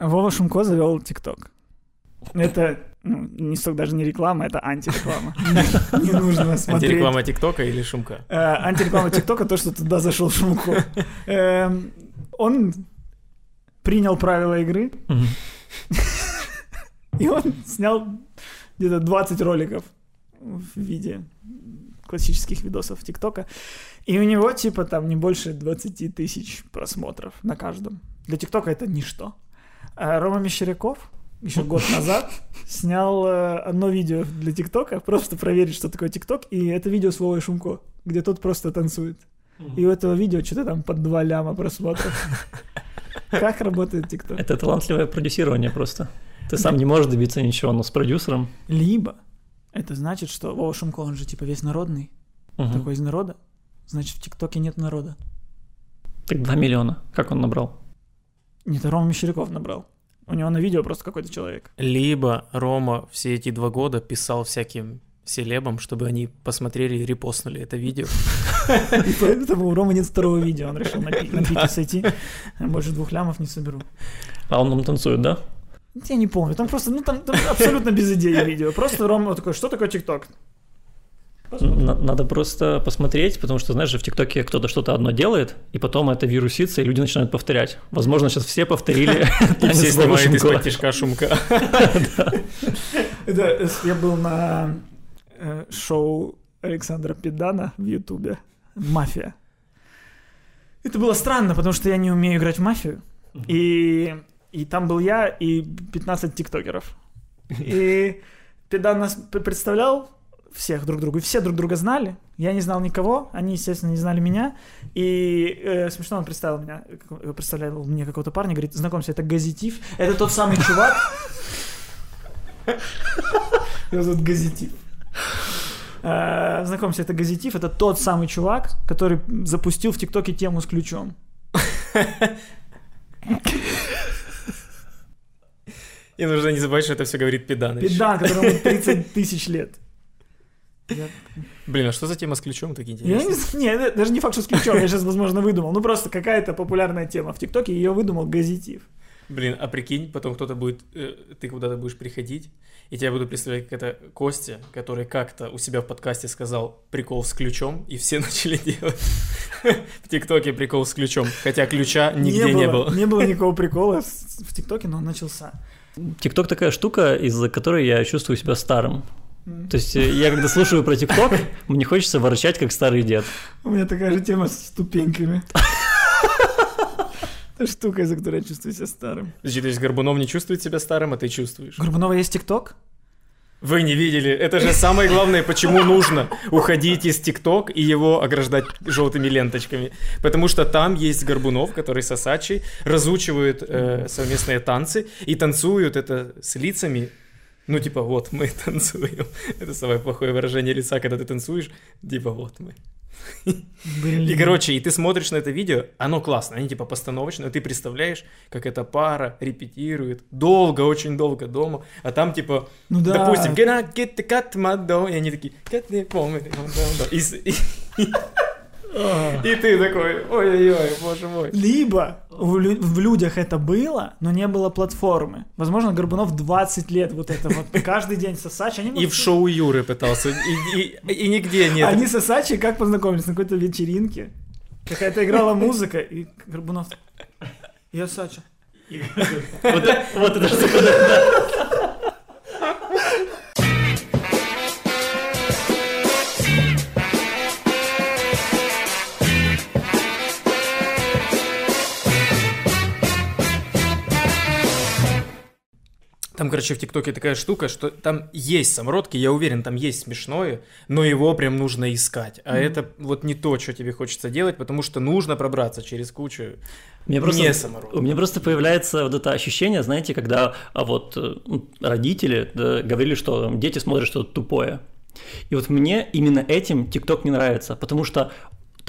Вова Шумко завел ТикТок. Это ну, не столько даже не реклама, это антиреклама. Не нужно смотреть. Антиреклама ТикТока или Шумка? Э, Антиреклама ТикТока, то, что туда зашел Шумко. Эм, Он принял правила игры, и он снял где-то 20 роликов в виде классических видосов ТикТока. И у него, типа, там не больше 20 тысяч просмотров на каждом. Для ТикТока это ничто. А Рома Мещеряков еще год назад снял э, одно видео для ТикТока, просто проверить, что такое ТикТок, и это видео с Вовой Шумко, где тот просто танцует. И у этого видео что-то там под 2 ляма просмотров. Как работает ТикТок? Это талантливое продюсирование просто. Ты сам не можешь добиться ничего, но с продюсером... Либо это значит, что Вова Шумко, он же типа весь народный, Мгм. такой из народа. Значит, в ТикТоке нет народа. Так 2 миллиона. Как он набрал? Нет, Рома Мещеряков набрал. У него на видео просто какой-то человек. Либо Рома все эти два года писал всяким селебам, чтобы они посмотрели и репостнули это видео. И поэтому у Ромы нет второго видео. Он решил на, пи- на пике сойти. Больше двух лямов не соберу. А он нам танцует, да? Я не помню. Там просто, ну там, там абсолютно без идеи видео. Просто Рома такой, что такое ТикТок? На- Надо просто посмотреть, потому что, знаешь, же в ТикТоке кто-то что-то одно делает, и потом это вирусится, и люди начинают повторять. Возможно, сейчас все повторили все снимают из-под тишка Шумка. Э, я был на э, шоу Александра Педана в Ютубе «Мафия». Это было странно, потому что я не умею играть в мафию. И, и там был я и 15 тиктокеров. И Педан нас представлял всех друг другу, и все друг друга знали. Я не знал никого, они, естественно, не знали меня. И э, смешно он представил меня, представлял мне какого-то парня, говорит, знакомься, это Газетив. Это тот самый чувак. Его зовут Газетив. Э, Знакомься, это Газетив, это тот самый чувак, который запустил в ТикТоке тему с ключом. И нужно не забывать, что это все говорит Педан. Педан, которому 30 тысяч лет. Я, Блин, а что за тема с ключом так я интересно? не знаю, не, это даже не факт, что с ключом, я сейчас, возможно, выдумал. Ну, просто какая-то популярная тема в ТикТоке, ее выдумал Газетив. Блин, а прикинь, потом кто-то будет, э, ты куда-то будешь приходить, и тебя буду представлять как это Костя, который как-то у себя в подкасте сказал прикол с ключом, и все начали делать в ТикТоке прикол с ключом, хотя ключа нигде не было. Не было никакого прикола в ТикТоке, но он начался. ТикТок такая штука, из-за которой я чувствую себя старым. То есть э, я когда слушаю про ТикТок, мне хочется ворчать, как старый дед. У меня такая же тема с ступеньками. Это штука, из-за которой я чувствую себя старым. Подожди, то есть Горбунов не чувствует себя старым, а ты чувствуешь? Горбунова есть ТикТок? Вы не видели, это же самое главное, почему нужно уходить из ТикТок и его ограждать желтыми ленточками. Потому что там есть Горбунов, который с Асачей разучивают э, совместные танцы и танцуют это с лицами. Ну, типа, вот мы танцуем. Это самое плохое выражение лица, когда ты танцуешь. Типа, вот мы. Блин. И, короче, и ты смотришь на это видео, оно классно, они типа постановочные, ты представляешь, как эта пара репетирует долго, очень долго дома, а там типа, Ну да. допустим, get the cat my dog? и они такие, get the pomade, my dog». и, и. И ты такой, ой-ой-ой, боже мой. Либо в, лю- в людях это было, но не было платформы. Возможно, Горбунов 20 лет вот это вот каждый день сосач. Они, И в шоу Юры пытался, и, и- и нигде нет. Они сосачи как познакомились на какой-то вечеринке. Какая-то играла музыка, и Горбунов... Я Сача. Вот это- Там, короче, в ТикТоке такая штука, что там есть самородки, я уверен, там есть смешное, но его прям нужно искать. А это вот не то, что тебе хочется делать, потому что нужно пробраться через кучу Мне просто, не самородков. у меня просто появляется вот это ощущение, знаете, когда а вот э, ну, родители да, говорили, что дети смотрят что-то тупое. И вот мне именно этим ТикТок не нравится, потому что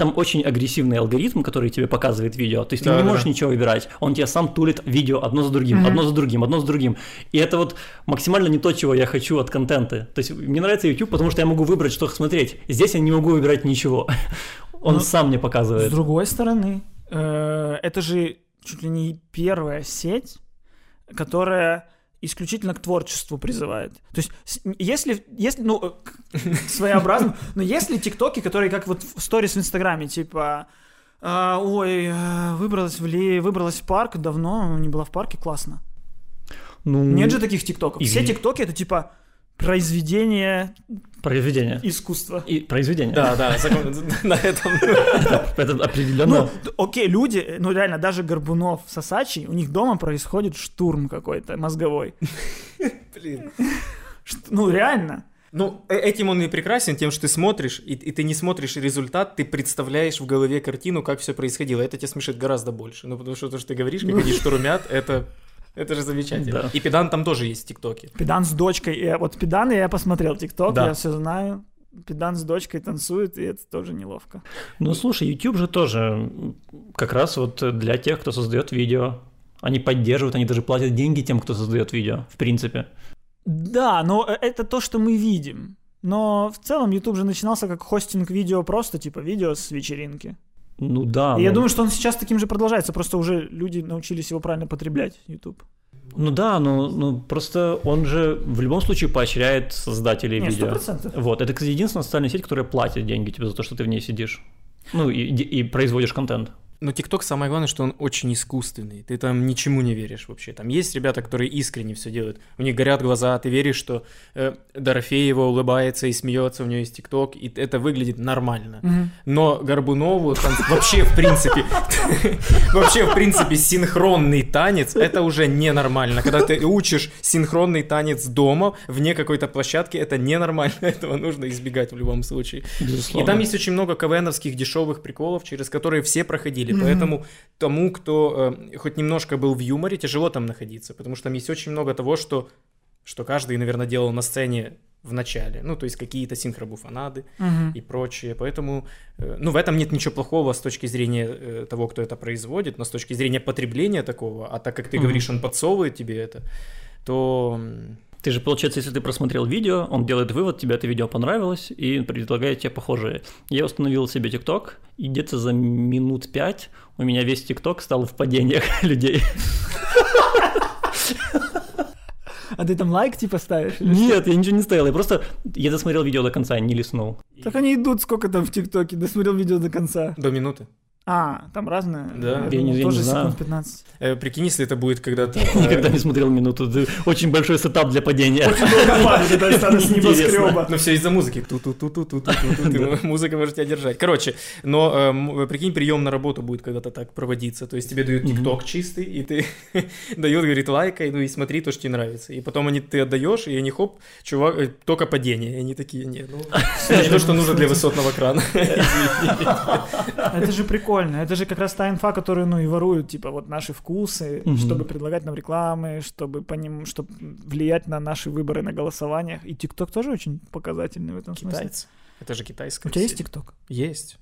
там очень агрессивный алгоритм, который тебе показывает видео. То есть ты Да, не да. можешь ничего выбирать. Он тебе сам тулит видео одно за другим, одно за другим, одно за другим. И это вот максимально не то, чего я хочу от контента. То есть мне нравится YouTube, потому что я могу выбрать, что смотреть. Здесь я не могу выбирать ничего. Он Ну, сам мне С показывает. другой стороны, э, это же чуть ли не первая сеть, которая исключительно к творчеству призывает. То есть, если, если ну, своеобразно, но если тиктоки, которые как вот в сторис в Инстаграме, типа, а, ой, э, выбралась в, ли, выбралась в парк, давно не была в парке, классно. Ну, Нет же таких тиктоков. и- Все тиктоки это типа произведение произведение. искусства. И произведение. Да, да, на этом. Это определенно. Ну, окей, люди, ну реально, даже Горбунов, Сосачий, у них дома происходит штурм какой-то мозговой. Блин. Ну, реально. Ну, э- этим он и прекрасен, тем, что ты смотришь, и, и ты не смотришь результат, ты представляешь в голове картину, как все происходило. Это тебя смешит гораздо больше. Ну, потому что то, что ты говоришь, как они штурмят, это, это же замечательно. Да. И педан там тоже есть в ТикТоке. Педан с дочкой. Я, вот Педана я посмотрел ТикТок, Да. я все знаю. Педан с дочкой танцует, и это тоже неловко. Ну, слушай, YouTube же тоже как раз вот для тех, кто создает видео. Они поддерживают, они даже платят деньги тем, кто создает видео, в принципе. Да, но э, это то, что мы видим. Но в целом YouTube же начинался как хостинг видео, просто типа видео с вечеринки. Ну да. И я ну- думаю, что он сейчас таким же продолжается, просто уже люди научились его правильно потреблять, YouTube. Ну да, ну, ну просто он же в любом случае поощряет создателей Не, видео. 100%. Вот, это, кстати, единственная социальная сеть, которая платит деньги тебе за то, что ты в ней сидишь. Ну и, и производишь контент. Но ТикТок самое главное, что он очень искусственный. Ты там ничему не веришь вообще. Там есть ребята, которые искренне все делают. У них горят глаза, ты веришь, что э, Дорофеева улыбается и смеется, у нее есть ТикТок, и это выглядит нормально. Но Горбунову там вообще в принципе, вообще в принципе синхронный танец, это уже ненормально. Когда ты учишь синхронный танец дома, вне какой-то площадки, это ненормально, этого нужно избегать в любом случае. И там есть очень много КВНовских дешевых приколов, через которые все проходили. Поэтому тому, кто э, хоть немножко был в юморе, тяжело там находиться, потому что там есть очень много того, что, что каждый, наверное, делал на сцене в начале. Ну, то есть какие-то синхробуфонады Мгм. и прочее. Поэтому, э, ну, в этом нет ничего плохого с точки зрения э, того, кто это производит, но с точки зрения потребления такого, а так как ты Мгм. говоришь, он подсовывает тебе это, то Ты же, получается, если ты просмотрел видео, он делает вывод, тебе это видео понравилось и предлагает тебе похожие. Я установил себе ТикТок, и где-то за минут пять у меня весь ТикТок стал в падениях людей. А ты там лайк типа ставишь? или Нет, я ничего не ставил, я просто, я досмотрел видео до конца, не листнул. Так они идут сколько там в ТикТоке, досмотрел видео до конца. до минуты. А, там разное. Да. Я Я думал, не- я не тоже знаю. секунд 15. Э, прикинь, если это будет когда-то... Никогда не смотрел минуту, очень большой сетап для падения. Долго падает, это стало с небоскреба. Ну, все из-за музыки. Ту-ту-ту-ту-ту-ту-ту. Музыка может тебя держать. Короче, но э, м, прикинь, прием на работу будет когда-то так проводиться. То есть тебе дают тикток чистый, и ты дают, говорит, лайкай, ну и смотри то, что тебе нравится. И потом они ты отдаешь, и они хоп, чувак, э, только падение. И они такие, нет, ну, это не то, что нужно для высотного крана. Это же прикольно. Это же как раз та инфа, которую, ну, и воруют, типа, вот наши вкусы, Мгм. чтобы предлагать нам рекламы, чтобы по ним, чтобы влиять на наши выборы на голосованиях. И ТикТок тоже очень показательный в этом смысле. Китайцы. Это же китайская У тебя есть. ТикТок? Есть.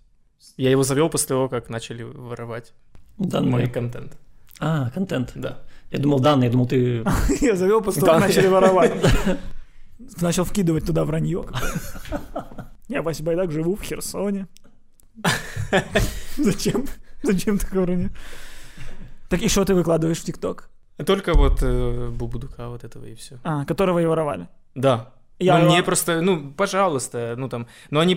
Я его завел после того, как начали воровать мой Данные. контент. А, контент. Да. Я думал данные, я думал ты... Я завел после того, как начали воровать. Начал вкидывать туда вранье. Я, Вася Байдак, живу в Херсоне. Зачем? Зачем такое вранье? Так и что ты выкладываешь в ТикТок? Только вот э, Бубудука вот этого и все. А, которого и воровали. Да. Я ну, мне просто, ну, пожалуйста, ну там, но они,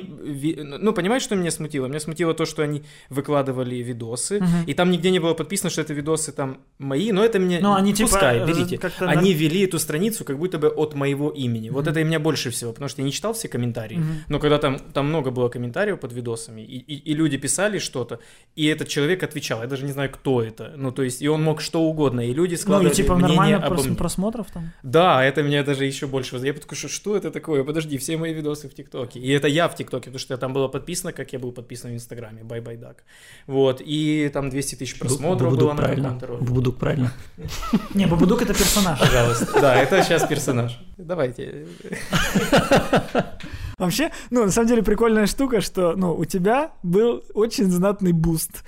ну, понимаешь, что меня смутило? Меня смутило то, что они выкладывали видосы, Мгм. и там нигде не было подписано, что это видосы там мои, но это мне, Ну, они типа, пускай, э, берите. Они вели эту страницу как будто бы от моего имени. Вот Мгм. это и меня больше всего, потому что я не читал все комментарии, Мгм. но когда там, там много было комментариев под видосами, и, и- и люди писали что-то, и этот человек отвечал, я даже не знаю, кто это, ну, то есть, и он мог что угодно, и люди Ну, складывали и типа мнение нормально прос- просмотров там. Да, это меня даже еще больше... Я такой, что, что это такое? Подожди, все мои видосы в ТикТоке. И это я в ТикТоке, потому что там было подписано, как я был подписан в Инстаграме, бай бай дак. Вот, и там 200 тысяч просмотров Бубудук было на правильно. каком-то ролике. Бубудук правильно. Не, Бабудук это персонаж. Пожалуйста. Да, это сейчас персонаж. Давайте. Вообще, ну, на самом деле прикольная штука, что, ну, у тебя был очень знатный boost.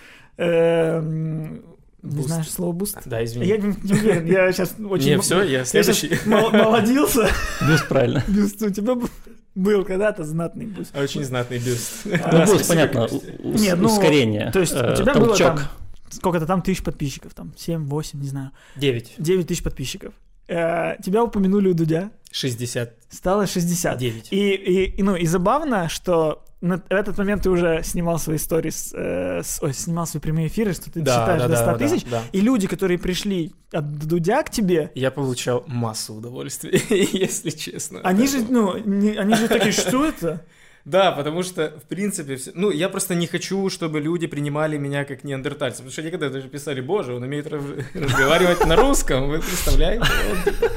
Эм, Не Boost. знаешь слово boost? Да, извини. Я не, не уверен, я сейчас очень... Не, все, я следующий. молодился. Бюст правильно. Бюст, у тебя был когда-то знатный boost. Очень знатный бюст. Ну, Да, бюст, понятно, ну, ускорение. То есть у э, тебя было там сколько-то там тысяч подписчиков, там 7, 8, не знаю, 9. 9 тысяч подписчиков. Э, тебя упомянули у Дудя, 69. стало 60. И, и, и, ну, и забавно, что на, в этот момент ты уже снимал свои истории, э, с- ой, снимал свои прямые эфиры, что ты Да, считаешь да, до 100 да, да, тысяч, да. и люди, которые пришли от Дудя к тебе, Я получал массу удовольствия, если честно. они же, ну, не- они же такие, что это? Да, потому что, в принципе, все... ну, я просто не хочу, чтобы люди принимали меня как неандертальца, потому что некогда даже писали, боже, он умеет раз- разговаривать на русском, вы представляете? Типа-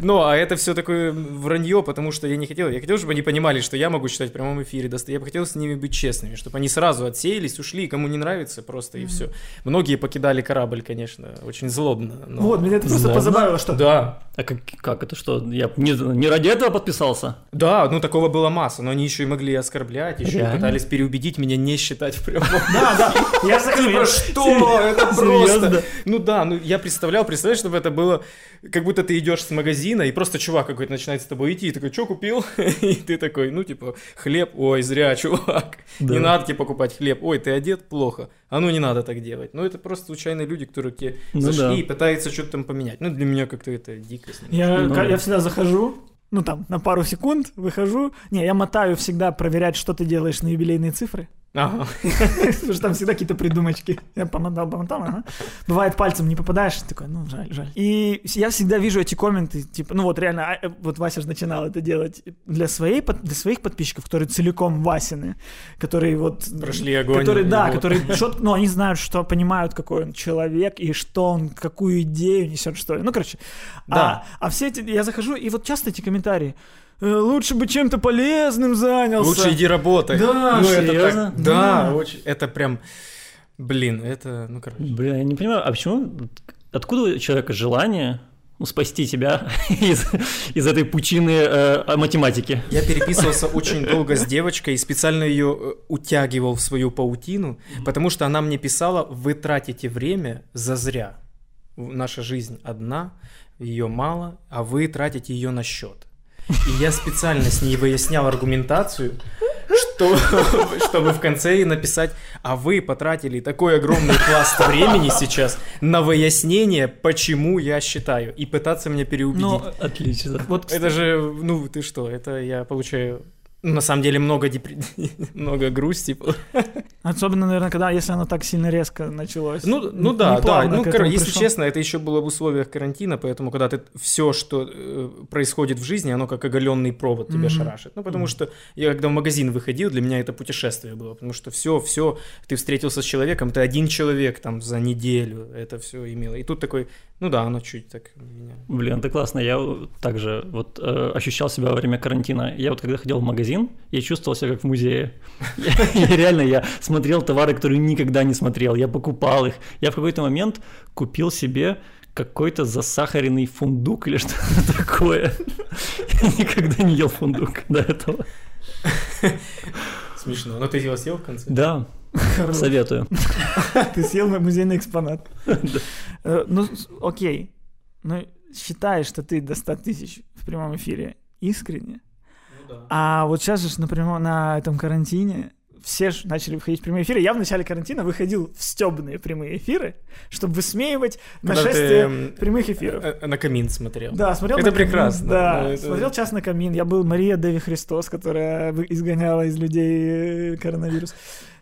Ну, а это все такое вранье, потому что я не хотел, я хотел, чтобы они понимали, что я могу читать в прямом эфире, я бы хотел с ними быть честными, чтобы они сразу отсеялись, ушли, кому не нравится, просто и все. Многие покидали корабль, конечно, очень злобно. но- Вот, меня это просто позабавило, что Да, А как, как это что? Я не, не ради этого подписался? да, ну такого было масса, но они еще и могли оскорблять, еще пытались переубедить меня не считать в прямом Да, да. Я Типа, что? Это просто... Ну да, ну я представлял, представляешь, чтобы это было, как будто ты идешь с магазина, и просто чувак какой-то начинает с тобой идти, и такой, что купил? И ты такой, ну типа, хлеб, ой, зря, чувак. Не надо тебе покупать хлеб, ой, ты одет плохо. А ну не надо так делать. Ну это просто случайные люди, которые тебе Ну зашли и пытаются что-то там поменять. Ну для меня как-то это дикость. Я, Ну я всегда захожу, ну там, на пару секунд выхожу. Не, я мотаю всегда проверять, что ты делаешь на юбилейные цифры. Ага. Потому что там всегда какие-то придумочки. Я помотал, помотал, ага. Бывает, пальцем не попадаешь, такой, ну, жаль, жаль. И я всегда вижу эти комменты, типа, ну вот реально, а, э, вот Вася же начинал это делать для, своей, для своих подписчиков, которые целиком Васины, которые вот... Прошли огонь. Которые, да, его. которые, ну, они знают, что понимают, какой он человек, и что он, какую идею несет, что ли. Ну, короче. Да. А, а все эти, я захожу, и вот часто эти комментарии, «Э, лучше бы чем-то полезным занялся. Лучше иди работай. Да, ну, это серьезно? так- да, Да. очень. Это прям, блин, это, ну короче. Бля, я не понимаю, а почему, откуда у человека желание ну, спасти тебя из, из этой пучины э, математики? Я переписывался очень долго с девочкой и специально ее э, утягивал в свою паутину, потому что она мне писала, вы тратите время зазря. Наша жизнь одна, ее мало, а вы тратите ее на счет. И я специально с ней выяснял аргументацию, что, чтобы в конце ей написать, а вы потратили такой огромный пласт времени сейчас на выяснение, почему я считаю, и пытаться меня переубедить. Ну, Отлично. вот, Это же, ну ты что, это я получаю, на самом деле много депр- много грусти. Особенно, наверное, когда, если оно так сильно резко началось. Ну, ну Не да, да. Ну, кор- если пришел. честно, это еще было в условиях карантина, поэтому когда ты все, что э, происходит в жизни, оно как оголенный провод тебя Мгм. шарашит. Ну, потому что я когда в магазин выходил, для меня это путешествие было, потому что все, все, ты встретился с человеком, ты один человек там за неделю, это все имело. И тут такой, ну да, оно чуть так меня. Блин, это классно. Я также вот э, ощущал себя во время карантина. Я вот когда ходил в магазин, я чувствовал себя как в музее. Реально, я смотрел товары, которые никогда не смотрел. Я покупал их. Я в какой-то момент купил себе какой-то засахаренный фундук или что-то такое. Я никогда не ел фундук до этого. Смешно. Но ты его съел в конце? Да, Хорош. советую. Ты съел мой музейный экспонат. Э, Ну, окей. Ну, считаешь, что ты до 100 тысяч в прямом эфире искренне. Ну да. А вот сейчас же, например, на этом карантине все же начали выходить в прямые эфиры. Я в начале карантина выходил в стебные прямые эфиры, чтобы высмеивать Когда ты, нашествие эм, прямых эфиров. э, э, На камин смотрел. Да, смотрел Это на камин, прекрасно. Да, Ну, это- смотрел час на камин. Я был Мария Деви Христос, которая изгоняла из людей коронавирус.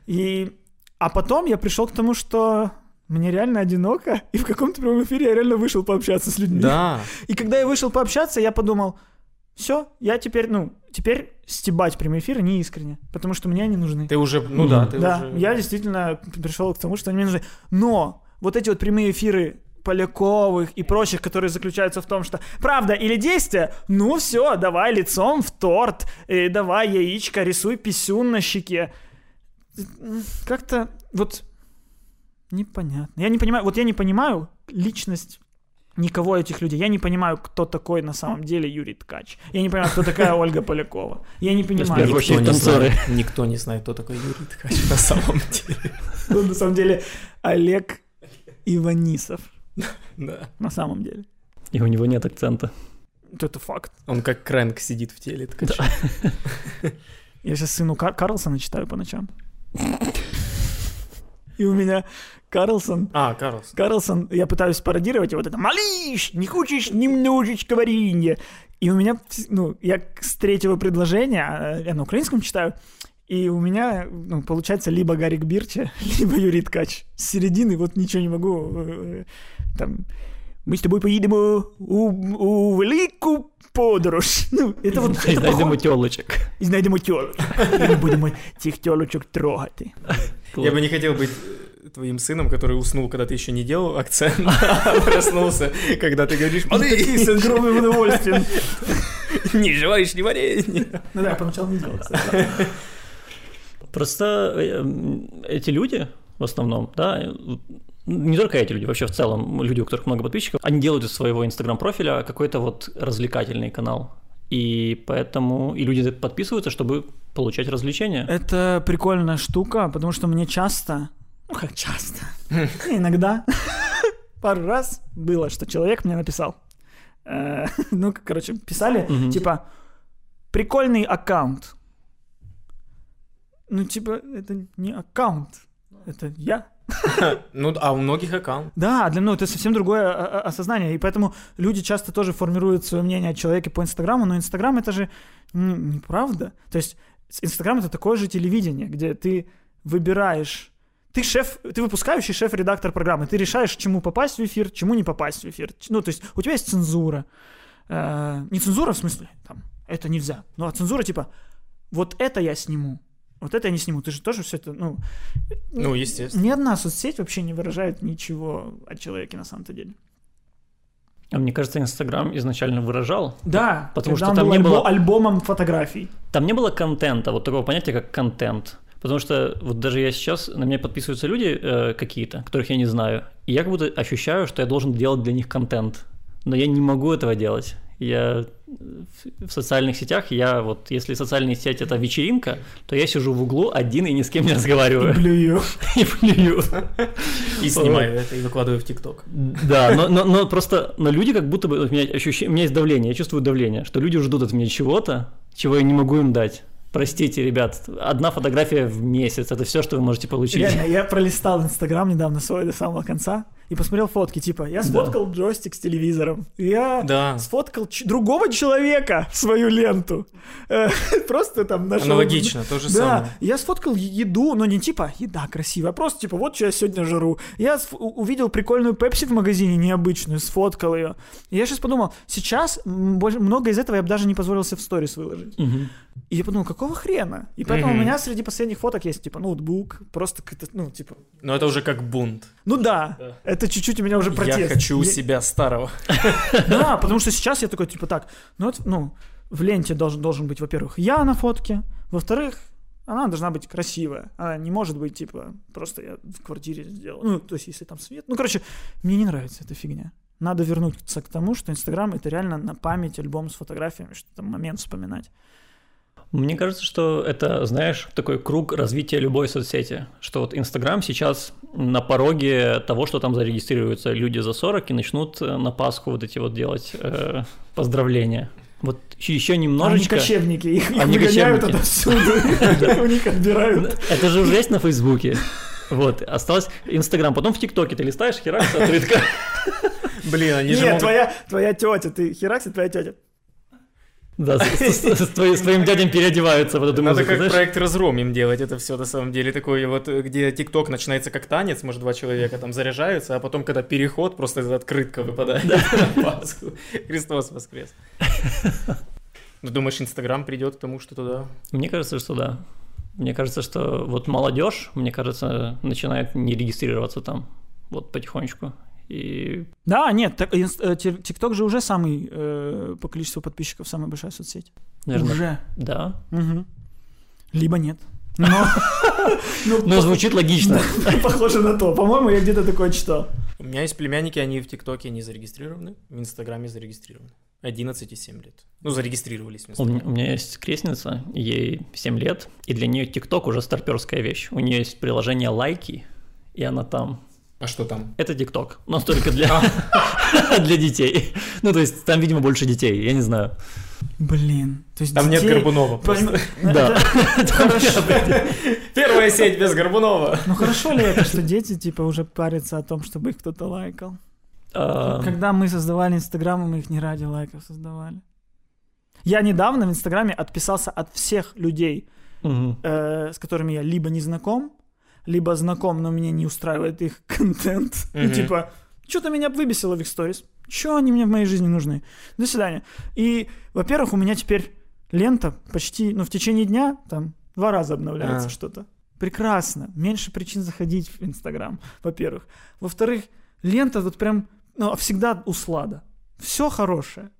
И... А потом я пришел к тому, что мне реально одиноко, и в каком-то прямом эфире я реально вышел пообщаться с людьми. Да. И когда я вышел пообщаться, я подумал, все, я теперь, ну, теперь стебать прямые эфиры не искренне, потому что мне они нужны. Ты уже, ну да, ты да, уже... я действительно пришел к тому, что они мне нужны. Но вот эти вот прямые эфиры Поляковых и прочих, которые заключаются в том, что правда или действие, ну все, давай лицом в торт, э, давай яичко, рисуй писюн на щеке. Как-то вот непонятно. Я не понимаю, вот я не понимаю личность никого этих людей. Я не понимаю, кто такой на самом деле Юрий Ткач. Я не понимаю, кто такая Ольга Полякова. Я не понимаю. Никто очередь не, танцоры. знает, никто не знает, кто такой Юрий Ткач на самом деле. Ну, на самом деле Олег Иванисов. Да. На самом деле. И у него нет акцента. Это факт. Он как Крэнк сидит в теле Ткача. Я сейчас сыну Кар- Карлсона читаю по ночам. И у меня Карлсон А, Карлс. Карлсон, я пытаюсь пародировать его, вот это «Малыш, не хочешь немножечко варенья?» И у меня, ну, я с третьего предложения, а, я на украинском читаю, и у меня, ну, получается, либо Гарик Бирча, либо Юрий Ткач. С середины вот ничего не могу. э, Там, мы с тобой поедем у, у велику подорож. Ну, это вот, И это знайдемо похоже. тілочок. І знайдемо тьолочок. І ми будемо цих тьолочок трогати. Я бы не хотел быть э, твоим сыном, который уснул, когда ты еще не делал акцент, а проснулся, когда ты говоришь, И такие с огромным удовольствием. не желаешь ни варенья. Ну да, я поначалу не делал, кстати. Просто э, м, эти люди, в основном, да, э, не только эти люди, вообще в целом люди, у которых много подписчиков, они делают из своего инстаграм-профиля какой-то вот развлекательный канал. И поэтому и люди подписываются, чтобы получать развлечения. Это прикольная штука, потому что мне часто, ну как часто, иногда, пару раз было, что человек мне написал. Э, Ну, короче, писали, типа, прикольный аккаунт. Ну, типа, это не аккаунт, это я. Ну, а у многих аккаунт. Да, для ну, это совсем другое а, а, осознание. И поэтому люди часто тоже формируют свое мнение о человеке по Инстаграму, но Инстаграм это же неправда. То есть Инстаграм это такое же телевидение, где ты выбираешь. Ты шеф, ты выпускающий шеф-редактор программы. Ты решаешь, чему попасть в эфир, чему не попасть в эфир. Ну, то есть у тебя есть цензура. Э, не цензура в смысле, там, это нельзя. Ну, а цензура типа, вот это я сниму, вот это я не сниму. Ты же тоже все это, ну, Ну, естественно. ни одна соцсеть вообще не выражает ничего о человеке на самом-то деле. А мне кажется, Инстаграм изначально выражал. Да, Потому что там был не альбо- было- альбомом фотографий. Там не было контента, вот такого понятия, как контент. Потому что вот даже я сейчас, на меня подписываются люди э, какие-то, которых я не знаю, и я как будто ощущаю, что я должен делать для них контент. Но я не могу этого делать. Я в- социальных сетях, я вот, если социальные сети это вечеринка, то я сижу в углу один и ни с кем не разговариваю. Блюю. И плюю. И снимаю это и выкладываю в ТикТок. Да, но, но, но просто, но люди как будто бы, у меня ощущение, у меня есть давление, я чувствую давление, что люди ждут от меня чего-то, чего я не могу им дать. Простите, ребят, одна фотография в месяц, это все, что вы можете получить. Реально, я пролистал Инстаграм недавно свой до самого конца и посмотрел фотки, типа, я сфоткал джойстик с телевизором, я Да. сфоткал ч- другого человека свою ленту. Э, Просто там нашел... Аналогично, то же Да, самое. я сфоткал еду, но не типа еда красивая, а просто типа вот что я сегодня жру. Я сф- увидел прикольную пепси в магазине необычную, сфоткал ее. И я сейчас подумал, сейчас больше- много из этого я бы даже не позволил себе в сторис выложить. Мгм. И я подумал, какого хрена? И поэтому Мгм. у меня среди последних фоток есть типа ноутбук, просто ну типа, Но это уже как бунт. Ну да, Да. это чуть-чуть у меня уже протест. Я хочу Я- себя старого. Да, потому что сейчас я такой, типа, так, ну, вот, ну в ленте должен, должен быть, во-первых, я на фотке, во-вторых, она должна быть красивая. Она не может быть, типа, просто я в квартире сделал. Ну, то есть, если там свет. Ну, короче, мне не нравится эта фигня. Надо вернуться к тому, что Инстаграм это реально на память альбом с фотографиями, что там момент вспоминать. Мне кажется, что это, знаешь, такой круг развития любой соцсети. Что вот Инстаграм сейчас на пороге того, что там зарегистрируются люди за 40 и начнут э, на Пасху вот эти вот делать э, поздравления. Вот еще немножечко... Они кочевники, их, их Они выгоняют кочевники. отовсюду, у них отбирают. Это же уже есть на Фейсбуке. Вот, осталось Инстаграм, потом в ТикТоке ты листаешь, херакс, открытка. Блин, они же Нет, могут... твоя, твоя тетя, ты херакси, твоя тетя. Да, с, с- с твои- с твоим дядям переодеваются под эту Надо как проект Разром им делать это все на самом деле. Такой вот, где ТикТок начинается как танец, может, два человека там заряжаются, а потом, когда переход, просто эта открытка выпадает на Пасху. Христос воскрес. Ну, думаешь, Инстаграм придет к тому, что туда? Мне кажется, что да. Мне кажется, что вот молодежь, мне кажется, начинает не регистрироваться там, вот потихонечку. И Да, нет, так, инст- э, же уже самый э, по количеству подписчиков самая большая соцсеть. наверное, Уже. да. Мгм. Либо нет. Но, ну, Но звучит логично. похоже на то. По-моему, я где-то такое читал. У меня есть племянники, они в ТикТоке не зарегистрированы, в Инстаграме зарегистрированы. 11 и 7 лет. Ну, зарегистрировались У меня, у меня есть крестница, ей 7 лет, и для нее ТикТок уже старперская вещь. У нее есть приложение лайки, и она там. А что там? Это ТикТок, но только для... для детей. Ну, то есть там, видимо, больше детей, я не знаю. Блин. То есть Там нет Горбунова просто. Да. Первая сеть без Горбунова. Ну хорошо ли это, что дети типа уже парятся о том, чтобы их кто-то лайкал? А, Когда мы создавали Инстаграм, мы их не ради лайков создавали. Я недавно в Инстаграме отписался от всех людей, э, с которыми я либо не знаком, либо знаком, но меня не устраивает их контент. Мгм. типа, что-то меня выбесило в их сторис. Что они мне в моей жизни нужны? До свидания. И, во-первых, у меня теперь лента почти, ну, в течение дня там два раза обновляется А. что-то. Прекрасно. Меньше причин заходить в Инстаграм, во-первых. Во-вторых, лента вот прям, ну, всегда услада. Все хорошее.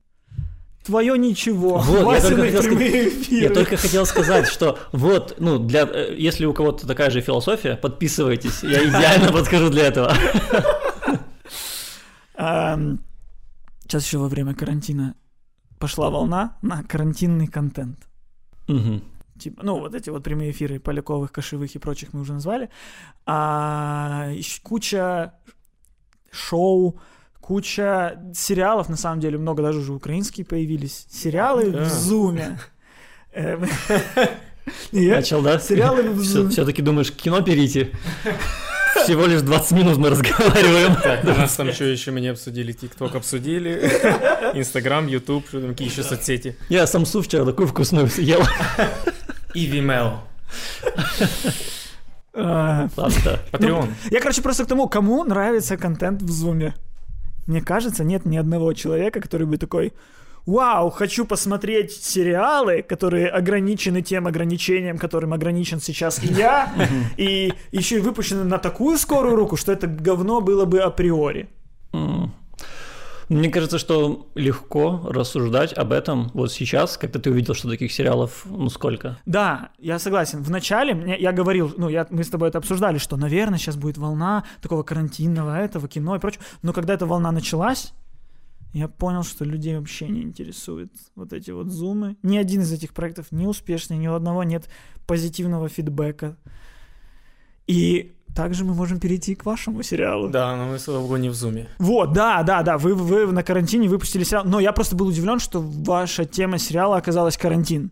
Твое ничего. Вот, я только хотел сказать-. Я только хотел сказать, что вот, ну, для, э, если у кого-то такая же философия, подписывайтесь, я идеально подскажу для этого. Сейчас еще во время карантина пошла волна на карантинный контент. Типа, ну, вот эти вот прямые эфиры Поляковых, Кошевых и прочих мы уже назвали. А куча шоу, куча сериалов, на самом деле, много даже уже украинские появились. Сериалы Да. в зуме. Э, Начал, да? Сериалы в зуме. Все-таки думаешь, к кино перейти? Всего лишь 20 минут мы разговариваем. Так, у нас там что еще мы не обсудили? ТикТок обсудили, Инстаграм, Ютуб, что там, какие еще соцсети? Я самсу вчера такую вкусную съел. И Vimeo. Патреон. Я, короче, просто к тому, кому нравится контент в зуме. Мне кажется, нет ни одного человека, который бы такой, вау, хочу посмотреть сериалы, которые ограничены тем ограничением, которым ограничен сейчас и я, и еще и выпущены на такую скорую руку, что это говно было бы априори. Мне кажется, что легко рассуждать об этом вот сейчас, когда ты увидел, что таких сериалов, ну сколько? Да, я согласен. В начале мне, я говорил, ну, я, мы с тобой это обсуждали, что, наверное, сейчас будет волна такого карантинного этого, кино и прочего. Но когда эта волна началась, я понял, что людей вообще не интересуют вот эти вот зумы. Ни один из этих проектов не успешный, ни у одного нет позитивного фидбэка. И также мы можем перейти к вашему сериалу. Да, но мы, слава богу, не в зуме. Вот, да, да, да, вы, вы на карантине выпустили сериал. Но я просто был удивлен, что ваша тема сериала оказалась карантин.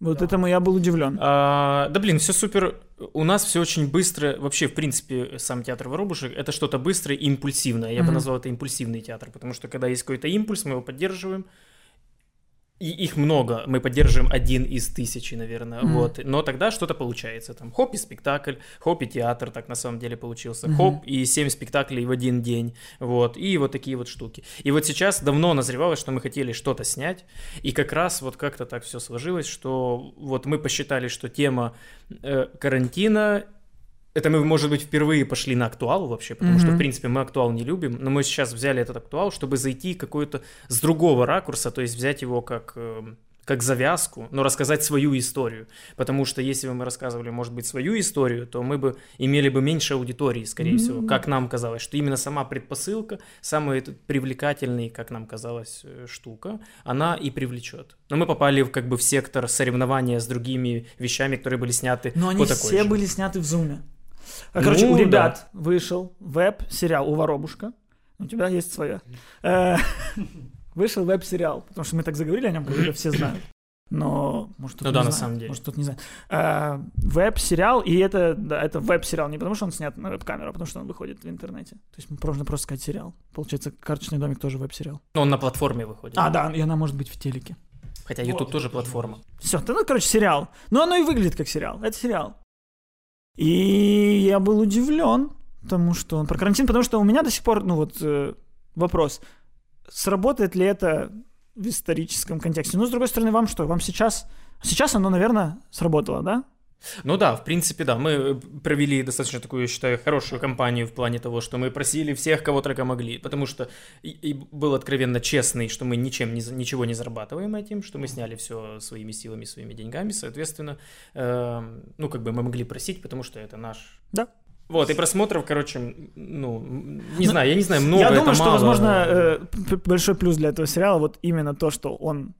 Вот этому я был удивлен. А, да блин, все супер. У нас все очень быстро. Вообще, в принципе, сам театр воробушек это что-то быстрое и импульсивное. Я бы Мгм. назвал это импульсивный театр, потому что когда есть какой-то импульс, мы его поддерживаем. И их много, мы поддерживаем один из тысячи, наверное, Мгм. вот. Но тогда что-то получается. Там хоп и спектакль, хоп и театр, так на самом деле получился. Мгм. Хоп и семь спектаклей в один день, вот. И вот такие вот штуки. И вот сейчас давно назревалось, что мы хотели что-то снять, и как раз вот как-то так все сложилось, что вот мы посчитали, что тема э, карантина это мы, может быть, впервые пошли на актуал вообще, потому что, Мгм. в принципе, мы актуал не любим, но мы сейчас взяли этот актуал, чтобы зайти какой-то с другого ракурса, то есть взять его как, э, как завязку, но рассказать свою историю. Потому что если бы мы рассказывали, может быть, свою историю, то мы бы имели бы меньше аудитории, скорее всего, М. как нам казалось, что именно сама предпосылка, самый этот привлекательный, как нам казалось, э, штука, она и привлечет. Но мы попали в, как бы в сектор соревнования с другими вещами, которые были сняты Но они все же. были сняты в зуме. А, Ну, короче, у да. ребят вышел веб-сериал у Воробушка. У тебя есть своя. Э, Вышел веб-сериал, потому что мы так заговорили о нем, как все знают. Но, может, кто-то Ну да, не на знает, самом деле. Может, кто-то не знает. Э, Веб-сериал, и это, да, это веб-сериал не потому, что он снят на веб-камеру, а потому что он выходит в интернете. То есть можно просто сказать сериал. Получается, «Карточный домик» тоже веб-сериал. Но он на платформе выходит. А, да, и она может быть в телеке. Хотя YouTube тоже платформа. Все, ну, короче, сериал. Но оно и выглядит как сериал. Это сериал. И я был удивлен тому, что он про карантин, потому что у меня до сих пор, ну вот, э, вопрос, сработает ли это в историческом контексте? Ну, с другой стороны, вам что? Вам сейчас... Сейчас оно, наверное, сработало, да? Ну да, в принципе, да. Мы э, провели достаточно такую, я считаю, хорошую кампанию в плане того, что мы просили всех, кого только могли. Потому что и, и был откровенно честный, что мы ничем не, ничего не зарабатываем этим, что мы сняли все своими силами, своими деньгами. Соответственно, э, ну как бы мы могли просить, потому что это наш... Да. Вот, и просмотров, короче, ну, не знаю, я не знаю, много я это думаю, что, мало. возможно, э, большой плюс для этого сериала вот именно то, что он,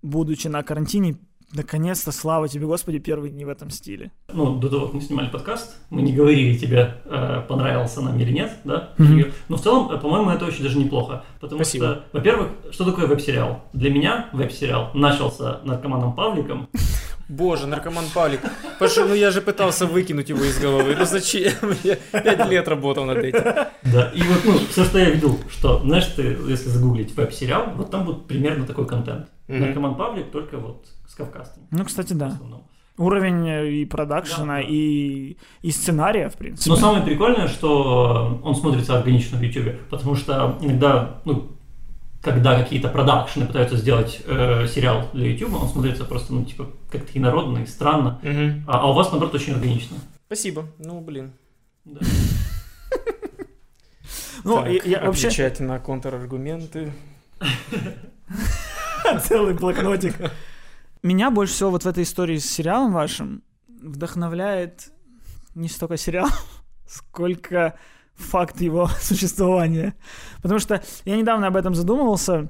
будучи на карантине, Наконец-то, слава тебе, Господи, первый не в этом стиле. Ну, до того, как мы снимали подкаст, мы не говорили тебе, э, понравился нам или нет, да? И- Но в целом, э, по-моему, это очень даже неплохо. Потому Спасибо. что, во-первых, что такое веб-сериал? Для меня веб-сериал начался наркоманом Павликом. Боже, наркоман Павлик. Паша, ну я же пытался выкинуть его из головы. Ну зачем? Я пять лет работал над этим. Да, и вот, ну, все, что я видел, что, знаешь, ты, если загуглить веб-сериал, вот там будет примерно такой контент. Мгм. Наркоман Павлик только вот с кавказцами. Ну, кстати, в да. основном. Уровень э, и продакшена, Да, да. и, и сценария, в принципе. Но самое прикольное, что он смотрится органично в YouTube, потому что иногда, ну, когда какие-то продакшены пытаются сделать э, сериал для YouTube, он смотрится просто, ну, типа, как-то инородно и странно, Мгм. а, а у вас, наоборот, очень органично. Спасибо. Ну, блин. Да. Ну, я, вообще отвечать на контраргументы. целый блокнотик. Меня больше всего вот в этой истории с сериалом вашим вдохновляет не столько сериал, сколько факт его существования. Потому что я недавно об этом задумывался,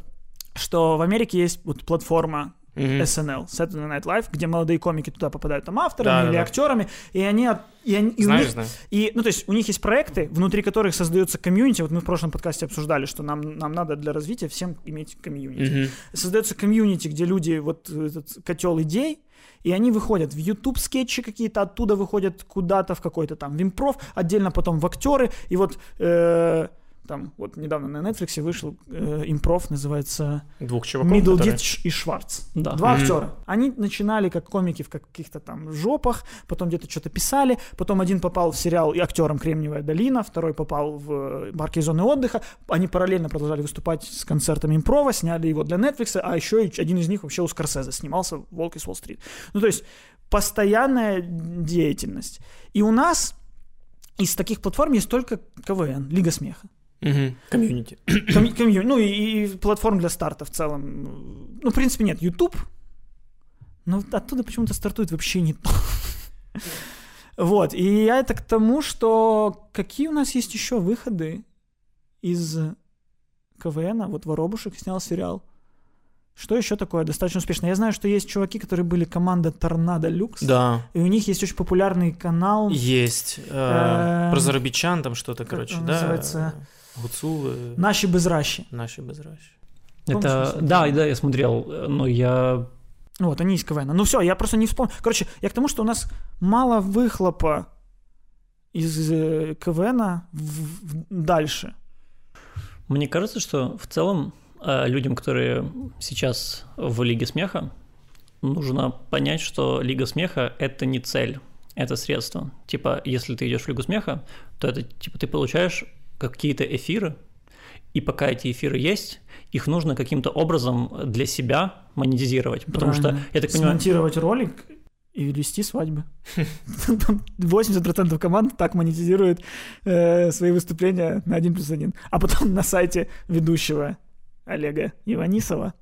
что в Америке есть вот платформа Мгм. SNL, Saturday Night Live, где молодые комики туда попадают там авторами Да, да, или да. актерами, и они, и они и у Знаю, них- знаю. и, ну, то есть у них есть проекты, внутри которых создается комьюнити. Вот мы в прошлом подкасте обсуждали, что нам, нам надо для развития всем иметь комьюнити. Мгм. Создается комьюнити, где люди, вот этот котел идей, и они выходят в YouTube скетчи какие-то, оттуда выходят куда-то в какой-то там в импров, отдельно потом в актеры. И вот э, там вот недавно на Netflix вышел э, импров, называется Двух чуваков. Которые- и Шварц. Да. Два Мгм. актера. Они начинали как комики в каких-то там жопах, потом где-то что-то писали, потом один попал в сериал и актером «Кремниевая долина», второй попал в э, парки и зоны отдыха. Они параллельно продолжали выступать с концертами импрова, сняли его для Netflix, а еще один из них вообще у Скорсезе снимался «Волк из Уолл-стрит». Ну, то есть постоянная деятельность. И у нас из таких платформ есть только КВН, Лига смеха. Комьюнити. Ком- комью- ну и, и платформ для старта в целом. Ну, в принципе, нет. YouTube. Но оттуда почему-то стартует вообще не то. Вот. И я это к тому, что какие у нас есть еще выходы из КВН? Вот Воробушек снял сериал. Что еще такое достаточно успешно? Я знаю, что есть чуваки, которые были команда Торнадо Люкс. Да. И у них есть очень популярный канал. Есть. э, Эм, Про зарабичан там что-то, короче, да. называется? Гуцулы. Наши безращи. Наши безращи. Помнишь, Это, да, да, я смотрел, э, но я Вот, они из КВН. Ну все, я просто не вспомнил. Короче, я к тому, что у нас мало выхлопа из э, КВН в- в- дальше. Мне кажется, что в целом э, людям, которые сейчас в Лиге смеха, нужно понять, что Лига смеха – это не цель, это средство. Типа, если ты идешь в Лигу смеха, то это типа ты получаешь какие-то эфиры, и пока эти эфиры есть, их нужно каким-то образом для себя монетизировать. Потому что, Правильно. я так понимаю, Смонтировать ролик и вести свадьбы. Там 80% команд так монетизирует э, свои выступления на 1 плюс 1. А потом на сайте ведущего Олега Иванисова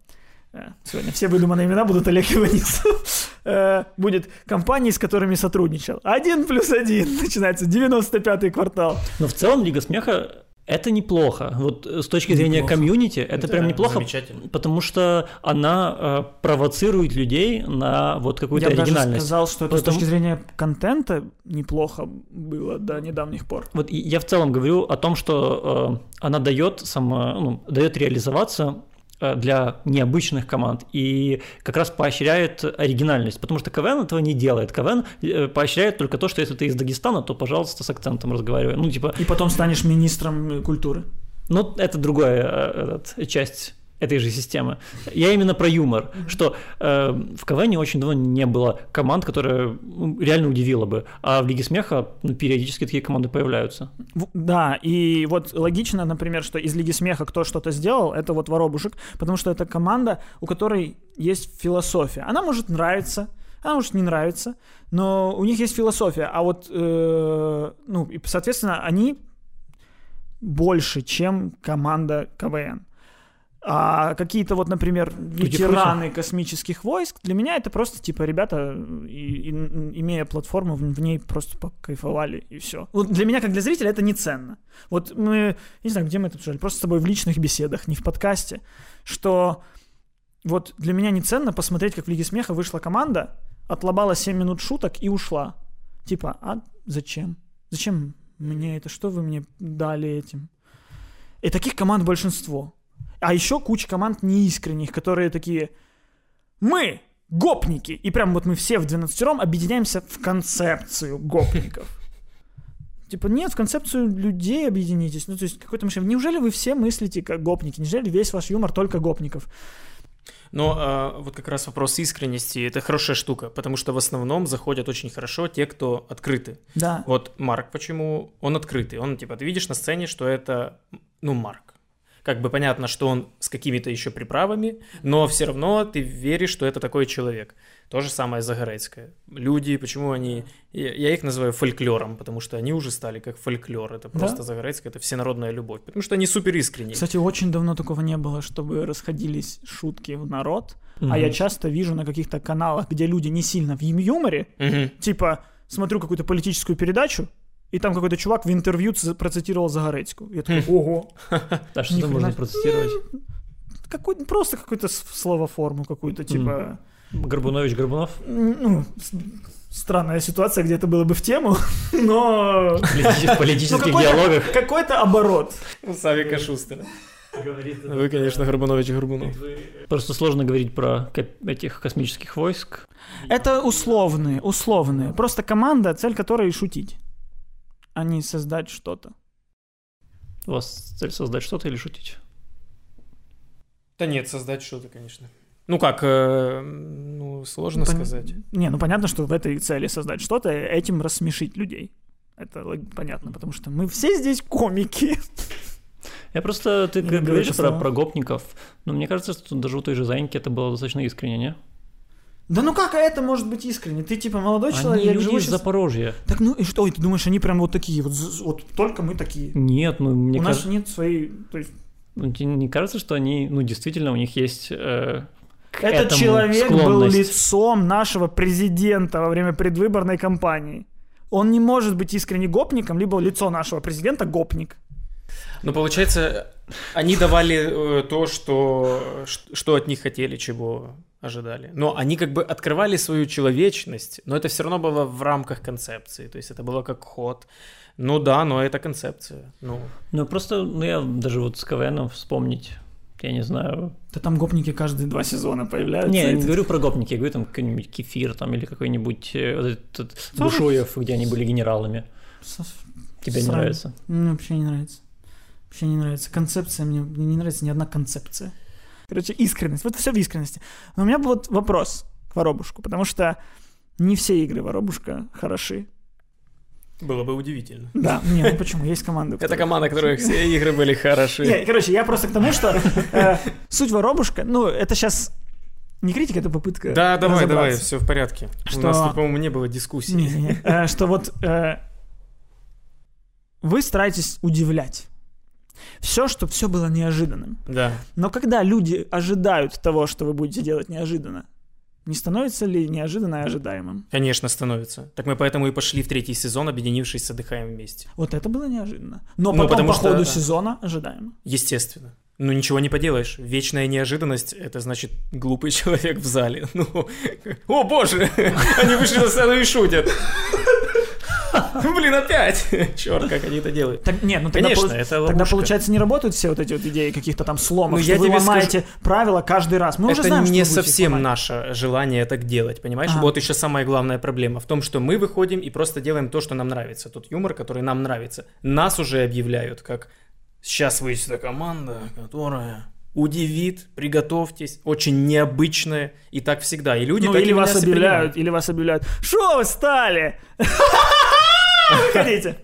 э, Сегодня все выдуманные имена будут Олег Иванисов. Э, Будет компании, с которыми сотрудничал. Один плюс один. Начинается 95-й квартал. но в целом Лига смеха это неплохо. Вот э, с точки зрения Неплохо. комьюнити, это, прям неплохо, Замечательно. потому что она э, провоцирует людей на вот какую-то Я бы даже оригинальность. сказал, что это с точки зрения контента неплохо было до недавних пор. Вот я в целом говорю о том, что э, она дает само, ну, дает реализоваться для необычных команд и как раз поощряет оригинальность, потому что КВН этого не делает. КВН э, поощряет только то, что если ты из Дагестана, то, пожалуйста, с акцентом разговаривай. Ну, типа, И потом станешь министром э, культуры. ну, это другая э, этот, часть этой же системы. Я именно про юмор, что э, в КВН очень давно не было команд, которые ну, реально удивило бы, а в Лиге Смеха ну, периодически такие команды появляются. Да, и вот логично, например, что из Лиги Смеха кто что-то сделал, это вот Воробушек, потому что это команда, у которой есть философия. Она может нравиться, она может не нравиться, но у них есть философия. А вот, э, ну, и, соответственно, они больше, чем команда КВН. А какие-то вот, например, ветераны космических войск, для меня это просто типа ребята, и- и- имея платформу, в в ней просто покайфовали и все. Вот для меня, как для зрителя, это не ценно. Вот мы, не знаю, где мы это обсуждали, просто с тобой в личных беседах, не в подкасте, что вот для меня не ценно посмотреть, как в Лиге Смеха вышла команда, отлобала 7 минут шуток и ушла. Типа, а зачем? Зачем мне это? Что вы мне дали этим? И таких команд большинство. А еще куча команд неискренних, которые такие, мы гопники. И прям вот мы все в 12 объединяемся в концепцию гопников. Типа, нет, в концепцию людей объединитесь. Ну, то есть, какой-то мышление. Неужели вы все мыслите как гопники? Неужели весь ваш юмор только гопников? Но а, вот как раз вопрос искренности – это хорошая штука, потому что в основном заходят очень хорошо те, кто открыты. Да. Вот Марк почему? Он открытый. Он, типа, ты видишь на сцене, что это, ну, Марк. Как бы понятно, что он с какими-то еще приправами, но все равно ты веришь, что это такой человек. То же самое Загорецкое. Люди, почему они... Я их называю фольклором, потому что они уже стали как фольклор. Это просто Да? Загорецкое, это всенародная любовь. Потому что они супер искренние. Кстати, очень давно такого не было, чтобы расходились шутки в народ. А Мгм. я часто вижу на каких-то каналах, где люди не сильно в юморе, Мгм. типа, смотрю какую-то политическую передачу, и там какой-то чувак в интервью процитировал Загорецкую. Я такой, ого, А что там можно процитировать? какой, просто какую-то словоформу какую-то, типа... Горбунович Горбунов? Ну, странная ситуация, где это было бы в тему, но... В полити- в политических диалогах. Какой-то оборот. У Савика Шустера. Вы, конечно, Горбунович Горбунов. Просто сложно говорить про этих космических войск. Это условные, условные. Просто команда, цель которой шутить, а не создать что-то. У вас цель создать что-то или шутить? Да нет, создать что-то, конечно. Ну как, э, ну сложно Пон- сказать. Не, ну понятно, что в этой цели создать что-то, этим рассмешить людей. Это понятно, потому что мы все здесь комики. Я просто, ты люблю говоришь про, про гопников, но мне кажется, что даже у той же Зайки это было достаточно искренне, не? Да ну как это может быть искренне? Ты типа молодой человек, Они люди живущий из Запорожья. Так ну и что? И ты думаешь, они прям вот такие, вот, вот только мы такие. Нет, ну мне у нас кажется, нет своей... То есть, тебе не кажется, что они, ну действительно, у них есть э, этот человек был склонность? лицом нашего президента во время предвыборной кампании. Он не может быть искренне гопником, либо лицо нашего президента гопник. Ну, получается, они давали э, то, что, что от них хотели, чего ожидали. Но они как бы открывали свою человечность, но это все равно было в рамках концепции. То есть это было как ход. Ну да, но это концепция. Ну, Ну просто, ну я даже вот с КВНом вспомнить, я не знаю. Да там гопники каждые два сезона появляются. Не, я не говорю про гопники, я говорю там какой-нибудь кефир там или какой-нибудь э, вот этот Бушуев, где они были генералами. Тебе не нравится? Мне вообще не нравится. Вообще не нравится. Концепция мне, мне не нравится ни одна концепция. Короче, искренность. Вот все в искренности. Но у меня вот вопрос к Воробушку, потому что не все игры Воробушка хороши. было бы удивительно. Да, не, ну почему? Есть команды. Это команда, которых все игры были хороши. Не, короче, я просто к тому, что э, суть Воробушка, ну, это сейчас не критика, это попытка Да, давай, давай, все в порядке. У Что- нас тут, по-моему, не было дискуссий. Не, не, не. Э, Что вот э, вы стараетесь удивлять. Все, чтобы все было неожиданным. Да. Но когда люди ожидают того, что вы будете делать неожиданно, не становится ли неожиданное ожидаемым? Конечно, становится. Так мы поэтому и пошли в третий сезон, объединившись с «Отдыхаем вместе». Вот это было неожиданно. Но Ну, потом по что- ходу сезона ожидаемо. Естественно. Ну, ничего не поделаешь. Вечная неожиданность — это значит глупый человек в зале. Ну, о боже, они вышли на сцену и шутят. Блин, опять! Черт, как они это делают. Так, нет, ну тогда, Конечно, полу- это тогда получается не работают все вот эти вот идеи каких-то там сломов, Ну, что я вы тебе ломаете правила каждый раз. Мы уже это знаем, что не совсем наше желание так делать, понимаешь? Ага. Вот еще самая главная проблема в том, что мы выходим и просто делаем то, что нам нравится. Тот юмор, который нам нравится. Нас уже объявляют как «Сейчас выйдет эта команда, которая удивит, приготовьтесь, очень необычная». И так всегда. И люди Ну, так или вас объявляют, или вас объявляют. Что вы стали? Выходите.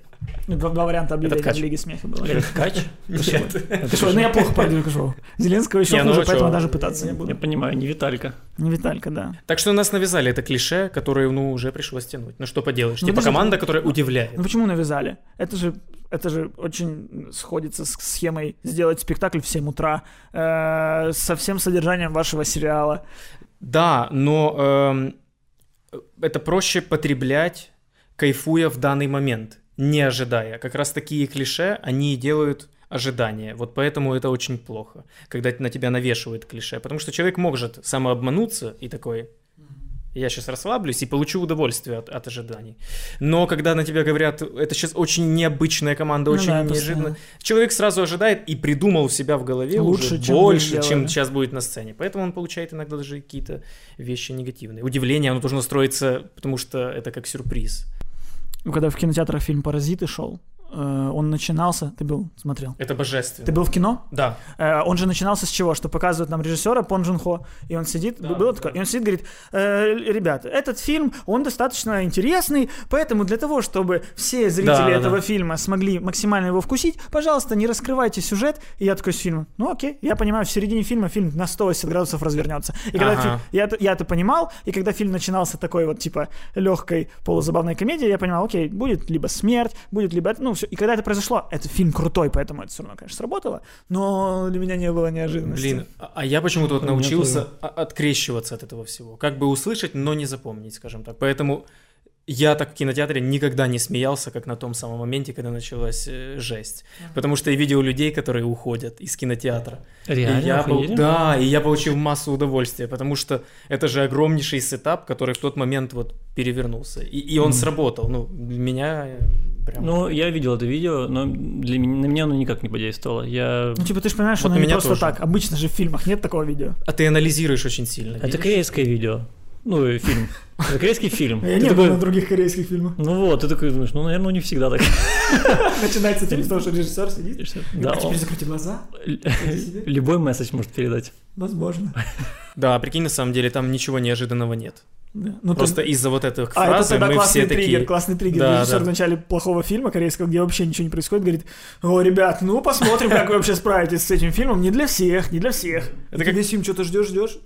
Два, два варианта объявления в Лиге смеха было. Это ткач? Ты что, ну я плохо пародирую шоу. Зеленского еще ну хуже, а поэтому даже пытаться не буду. Я понимаю, не Виталька. Не Виталька, да. Так что нас навязали это клише, которое, ну, уже пришлось тянуть. Ну, что поделаешь. Ну, типа команда, которая удивляет. Ну почему навязали? Это же, это же очень сходится с схемой сделать спектакль в 7 утра э, со всем содержанием вашего сериала. Да, но эм, это проще потреблять, кайфуя в данный момент, не ожидая. Как раз такие клише, они делают ожидания. Вот поэтому это очень плохо, когда на тебя навешивают клише. Потому что человек может самообмануться и такой, я сейчас расслаблюсь и получу удовольствие от, от ожиданий. Но когда на тебя говорят, это сейчас очень необычная команда, Ну очень да, неожиданно, человек сразу ожидает и придумал у себя в голове Лучше, уже чем больше, чем сейчас будет на сцене. Поэтому он получает иногда даже какие-то вещи негативные. Удивление, оно должно строиться, потому что это как сюрприз. Ну, Когда в кинотеатрах фильм «Паразиты» шел, он начинался... Ты был, смотрел? Это божественно. Ты был в кино? Да. Э, Он же начинался с чего? Что показывают нам режиссера Пон Джун Хо, и он сидит, Да, было да. такое, и он сидит, говорит, «Э, ребята, этот фильм, он достаточно интересный, поэтому для того, чтобы все зрители Да, этого да. фильма смогли максимально его вкусить, пожалуйста, не раскрывайте сюжет. И я такой с фильма, ну окей, я понимаю, в середине фильма фильм на 180 градусов развернется. И когда Ага. фи- я, я это понимал, и когда фильм начинался такой вот, типа, легкой полузабавной комедии, я понимал, окей, будет либо смерть, будет либо ну, все. И когда это произошло, это фильм крутой, поэтому это все равно, конечно, сработало, но для меня не было неожиданности. Блин, а а я почему-то вот научился открещиваться от этого всего. Как бы услышать, но не запомнить, скажем так. Поэтому я так в кинотеатре никогда не смеялся, как на том самом моменте, когда началась э, жесть. Потому что я видел людей, которые уходят из кинотеатра. Реально? И я охуели? Да, и я получил массу удовольствия, потому что это же огромнейший сетап, который в тот момент вот перевернулся. И, и он сработал. Ну, для меня прям... Ну, я видел это видео, но для меня, на меня оно никак не подействовало. Я... Ну, типа, ты же понимаешь, что Вот оно не просто тоже. так. Обычно же в фильмах нет такого видео. А ты анализируешь очень сильно. Это видишь? корейское видео. Ну, и фильм. Это корейский фильм. Я Ты не был такой, на других корейских фильмах. Ну вот, ты такой думаешь, ну, наверное, не всегда так. Начинается фильм с того, что режиссер сидит. Да, а теперь закройте глаза. Любой месседж может передать. Возможно. Да, прикинь, на самом деле там ничего неожиданного нет. Да. Ну, Просто ты- из-за вот этих А, это тогда мы классный все триггер, такие... классный триггер. Да, Режиссер да. в начале плохого фильма корейского, где вообще ничего не происходит, говорит, о, ребят, ну посмотрим, как вы вообще справитесь с этим фильмом. Не для всех, не для всех. Это как- весь фильм что-то ждешь, ждешь.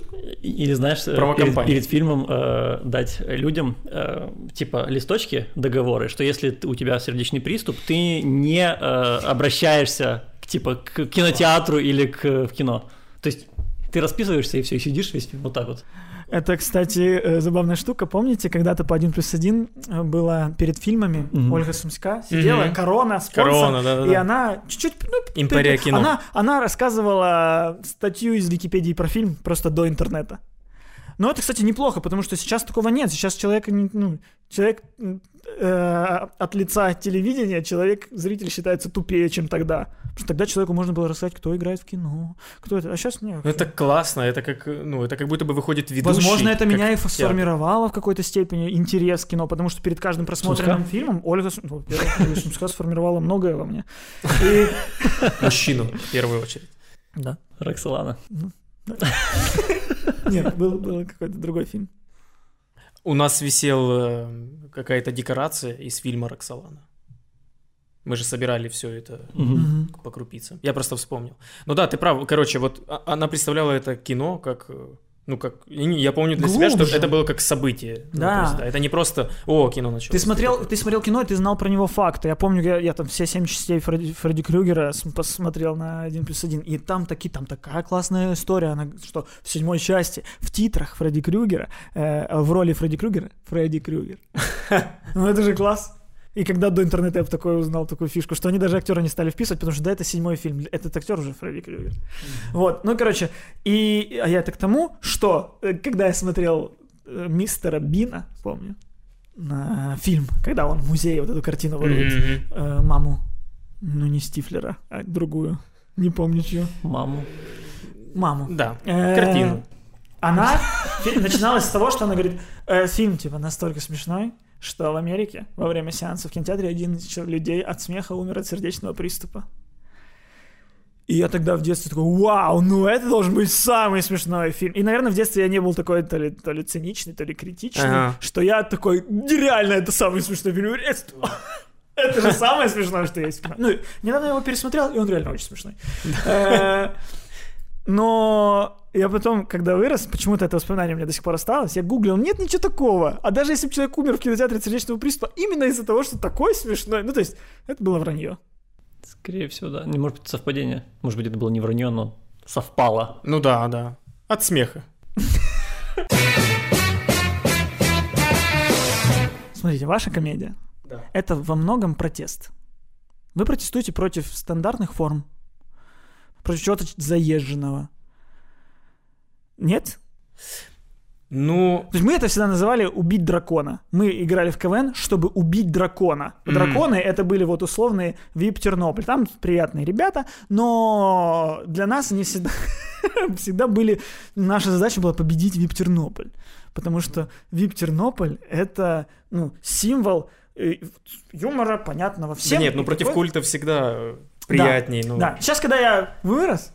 Или, знаешь, э, перед, перед фильмом э, дать людям, э, типа, листочки, договоры, что если у тебя сердечный приступ, ты не э, обращаешься, к, типа, к кинотеатру или к, в кино. То есть ты расписываешься и все, и сидишь весь фильм вот так вот. Это, кстати, э, забавная штука. Помните, когда-то по 1 плюс 1 было перед фильмами Мгм. Ольга Сумска сидела, Мгм. корона, спонсор, Корона, и она чуть-чуть... ну, Империя кино. Она, она рассказывала статью из Википедии про фильм просто до интернета. Но это, кстати, неплохо, потому что сейчас такого нет. Сейчас человек, ну, человек э, от лица телевидения, человек, зритель считается тупее, чем тогда. Потому что тогда человеку можно было рассказать, кто играет в кино, кто это. А сейчас нет. Ну, Это классно, это как, ну, это как будто бы выходит ведущий. Возможно, это меня и сформировало в какой-то степени интерес к кино, потому что перед каждым просмотренным Сумска? фильмом Ольга, ну, Сумска сформировала многое во мне. И... Мужчину, в первую очередь. Да. Роксолана. Нет, был, был какой-то другой фильм. У нас висел э, какая-то декорация из фильма «Роксолана». Мы же собирали все это Мгм. по крупицам. Я просто вспомнил. Ну да, ты прав. Короче, вот а- она представляла это кино как... Ну, как... Я не- я помню для себя, что Глубже. это было как событие. Ну, Да. то есть, да, Это не просто «О, кино началось». Ты смотрел, ты смотрел кино, и ты знал про него факты. Я помню, я, я там все семь частей Фредди, Фредди Крюгера посмотрел на 1 плюс 1, и там таки, там такая классная история, она, что в седьмой части в титрах Фредди Крюгера, э, в роли Фредди Крюгера, Фредди Крюгер. Ну это же класс. И когда до интернета я бы такое узнал, такую фишку, что они даже актера не стали вписывать, потому что да, это седьмой фильм, этот актер уже Фредди Крюгер. Вот, ну короче, и а я это к тому, что э, когда я смотрел э, мистера Бина, помню, на фильм, когда он в музее вот эту картину ворует, Мгм. э, маму, ну не Стифлера, а другую, не помню чью, Маму. маму. Да, Э, картину. Она начиналась с того, что она говорит, «Э, фильм типа настолько смешной, что в Америке во время сеанса в кинотеатре один из людей от смеха умер от сердечного приступа. И я тогда в детстве такой, вау, ну это должен быть самый смешной фильм. И, наверное, в детстве я не был такой то ли, то ли циничный, то ли критичный, Ага. что я такой, реально это самый смешной фильм. Это, это же самое смешное, что есть. Ну, недавно я его пересмотрел, и он реально очень смешной. Э, Но я потом, когда вырос, почему-то это воспоминание у меня до сих пор осталось, я гуглил, нет ничего такого. А даже если бы человек умер в кинотеатре от сердечного приступа, именно из-за того, что такой смешной, ну то есть, это было вранье. Скорее всего, да. Не может быть совпадение. Может быть, это было не вранье, но совпало. Ну да, да. От смеха. Смотрите, ваша комедия Да. это во многом протест. Вы протестуете против стандартных форм, против чего-то заезженного. Нет? Ну, То есть мы это всегда называли убить дракона. Мы играли в КВН, чтобы убить дракона. Драконы это были вот условные VIP Тернополь. Там приятные ребята, но для нас они всегда, всегда были... Наша задача была победить VIP Тернополь. Потому что VIP Тернополь это ну, символ э, юмора, понятного да всем. нет, ну против такой- культа всегда приятней. ну. Да, сейчас, когда я вырос,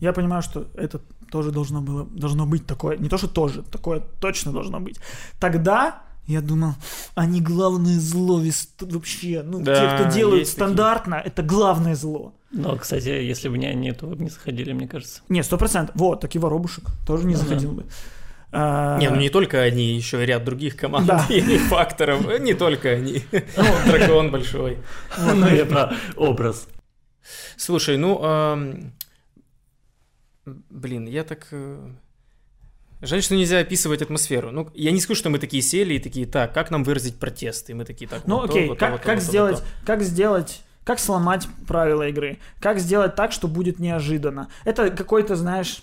я понимаю, что это тоже должно было, должно быть такое, не то, что тоже, такое точно должно быть. Тогда я думал, они главное зло вообще, ну, Да, те, кто делают есть такие. стандартно, это главное зло. Но, кстати, если бы не они, то вы бы не заходили, мне кажется. Не, сто процентов. Вот, так и воробушек тоже не заходил бы. А, Не, ну не только они, еще и ряд других команд Да. и факторов. Э, Не только они. Дракон большой. Ну, я про образ. Слушай, ну, блин, я так... э, Жаль, что нельзя описывать атмосферу. Ну, я не скажу, что мы такие сели и такие, так, как нам выразить протест? И мы такие, так, Ну вот то, окей, то, как, вот то, как то, сделать, вот как сделать, как сломать правила игры? Как сделать так, что будет неожиданно? Это какой-то, знаешь, то.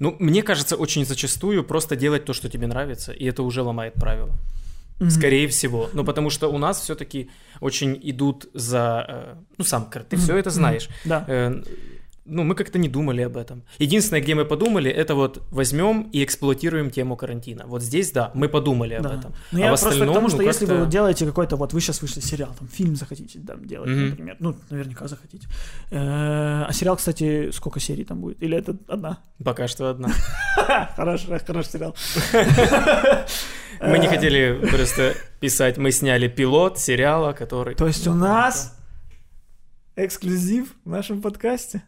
Ну, мне кажется, очень зачастую просто делать то, что тебе нравится, и это уже ломает правила. мгм. Скорее всего. Ну, потому что у нас все-таки очень идут за... э, Ну, сам, ты Мгм, все это знаешь. да. Э, ну, мы как-то не думали об этом. Единственное, где мы подумали, это вот возьмем и эксплуатируем тему карантина. Вот здесь, да, мы подумали об Да. этом. Ну, А я в просто к остальном, тому, ну, что если вы делаете какой-то, вот вы сейчас вышли сериал, там, фильм захотите там делать, Мгм. например, ну, наверняка захотите. Э, А сериал, кстати, сколько серий там будет? Или это одна? Пока что одна. Хороший, хороший сериал. Мы не Э, хотели просто писать, мы сняли пилот сериала, который... То есть у нас эксклюзив в нашем подкасте.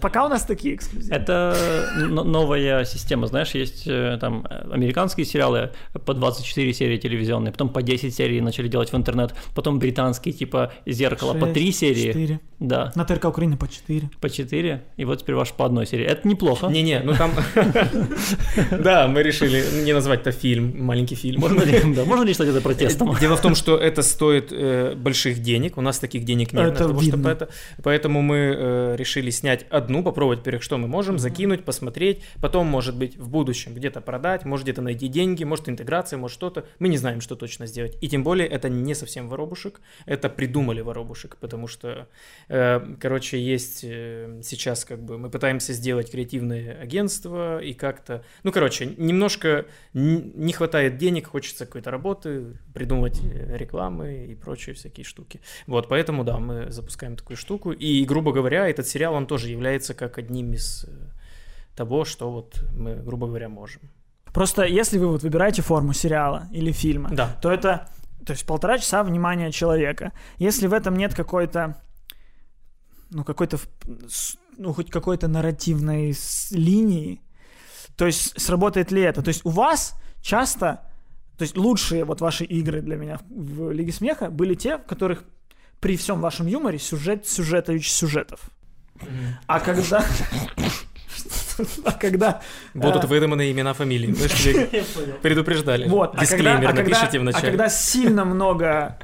Пока у нас такие эксклюзивы. Это но- новая система, знаешь, есть э, там э, американские сериалы по 24 серии телевизионные, потом по 10 серий начали делать в интернет, потом британские типа «Зеркало» по 3 Шесть, серии, Четыре. да, На ТРК Украины по четыре. по 4, и вот теперь ваш по одной серии. Это неплохо. Не-не, ну там... Да, мы решили не назвать это фильм, маленький фильм. Можно ли, считать это протестом? Дело в том, что это стоит э, больших денег. У нас таких денег нет. Поэтому мы э, решили снять одну, попробовать, во-первых, что мы можем, закинуть, посмотреть. Потом, может быть, в будущем где-то продать, может где-то найти деньги, может интеграция, может что-то. Мы не знаем, что точно сделать. И тем более это не совсем воробушек. Это придумали воробушек, потому что, э, короче, есть э, сейчас как бы мы пытаемся сделать креативное агентство и как-то... Ну, короче, немножко не хватает денег, хочется какой-то работы, придумывать э, рекламы и прочие всякие штуки. Вот, поэтому, да, мы запускаем такую штуку. И, грубо говоря, этот сериал, он тоже является как одним из э, того, что вот мы, грубо говоря, можем. Просто если вы вот выбираете форму сериала или фильма, Да. то это то есть полтора часа внимания человека. Если в этом нет какой-то ну какой-то ну хоть какой-то нарративной линии, то есть сработает ли это? То есть у вас часто, то есть лучшие вот ваши игры для меня в, в Лиге смеха были те, в которых при всем вашем юморе сюжет сюжетович сюжетов. А когда а когда Будут А. выдуманы имена, фамилии. Предупреждали. Вот, а Дисклеймер а напишите в а когда сильно много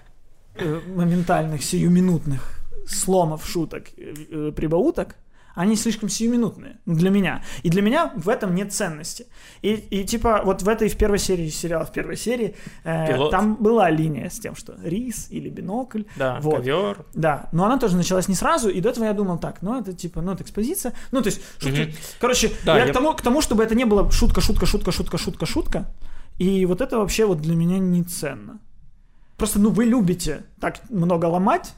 э, моментальных, сиюминутных сломов, шуток, э, э, прибауток, они слишком сиюминутные ну, для меня. И для меня в этом нет ценности. И, и типа вот в этой в первой серии сериала, в первой серии, э, Пилот. там была линия с тем, что рис или бинокль. Да, вот. ковер. Да, но она тоже началась не сразу, и до этого я думал, так, ну это типа, ну это экспозиция, ну то есть, шутки. Мгм. короче, Да, я, я- К, тому, к тому, чтобы это не было шутка, шутка, шутка, шутка, шутка, шутка, и вот это вообще вот для меня не ценно. Просто, ну вы любите так много ломать,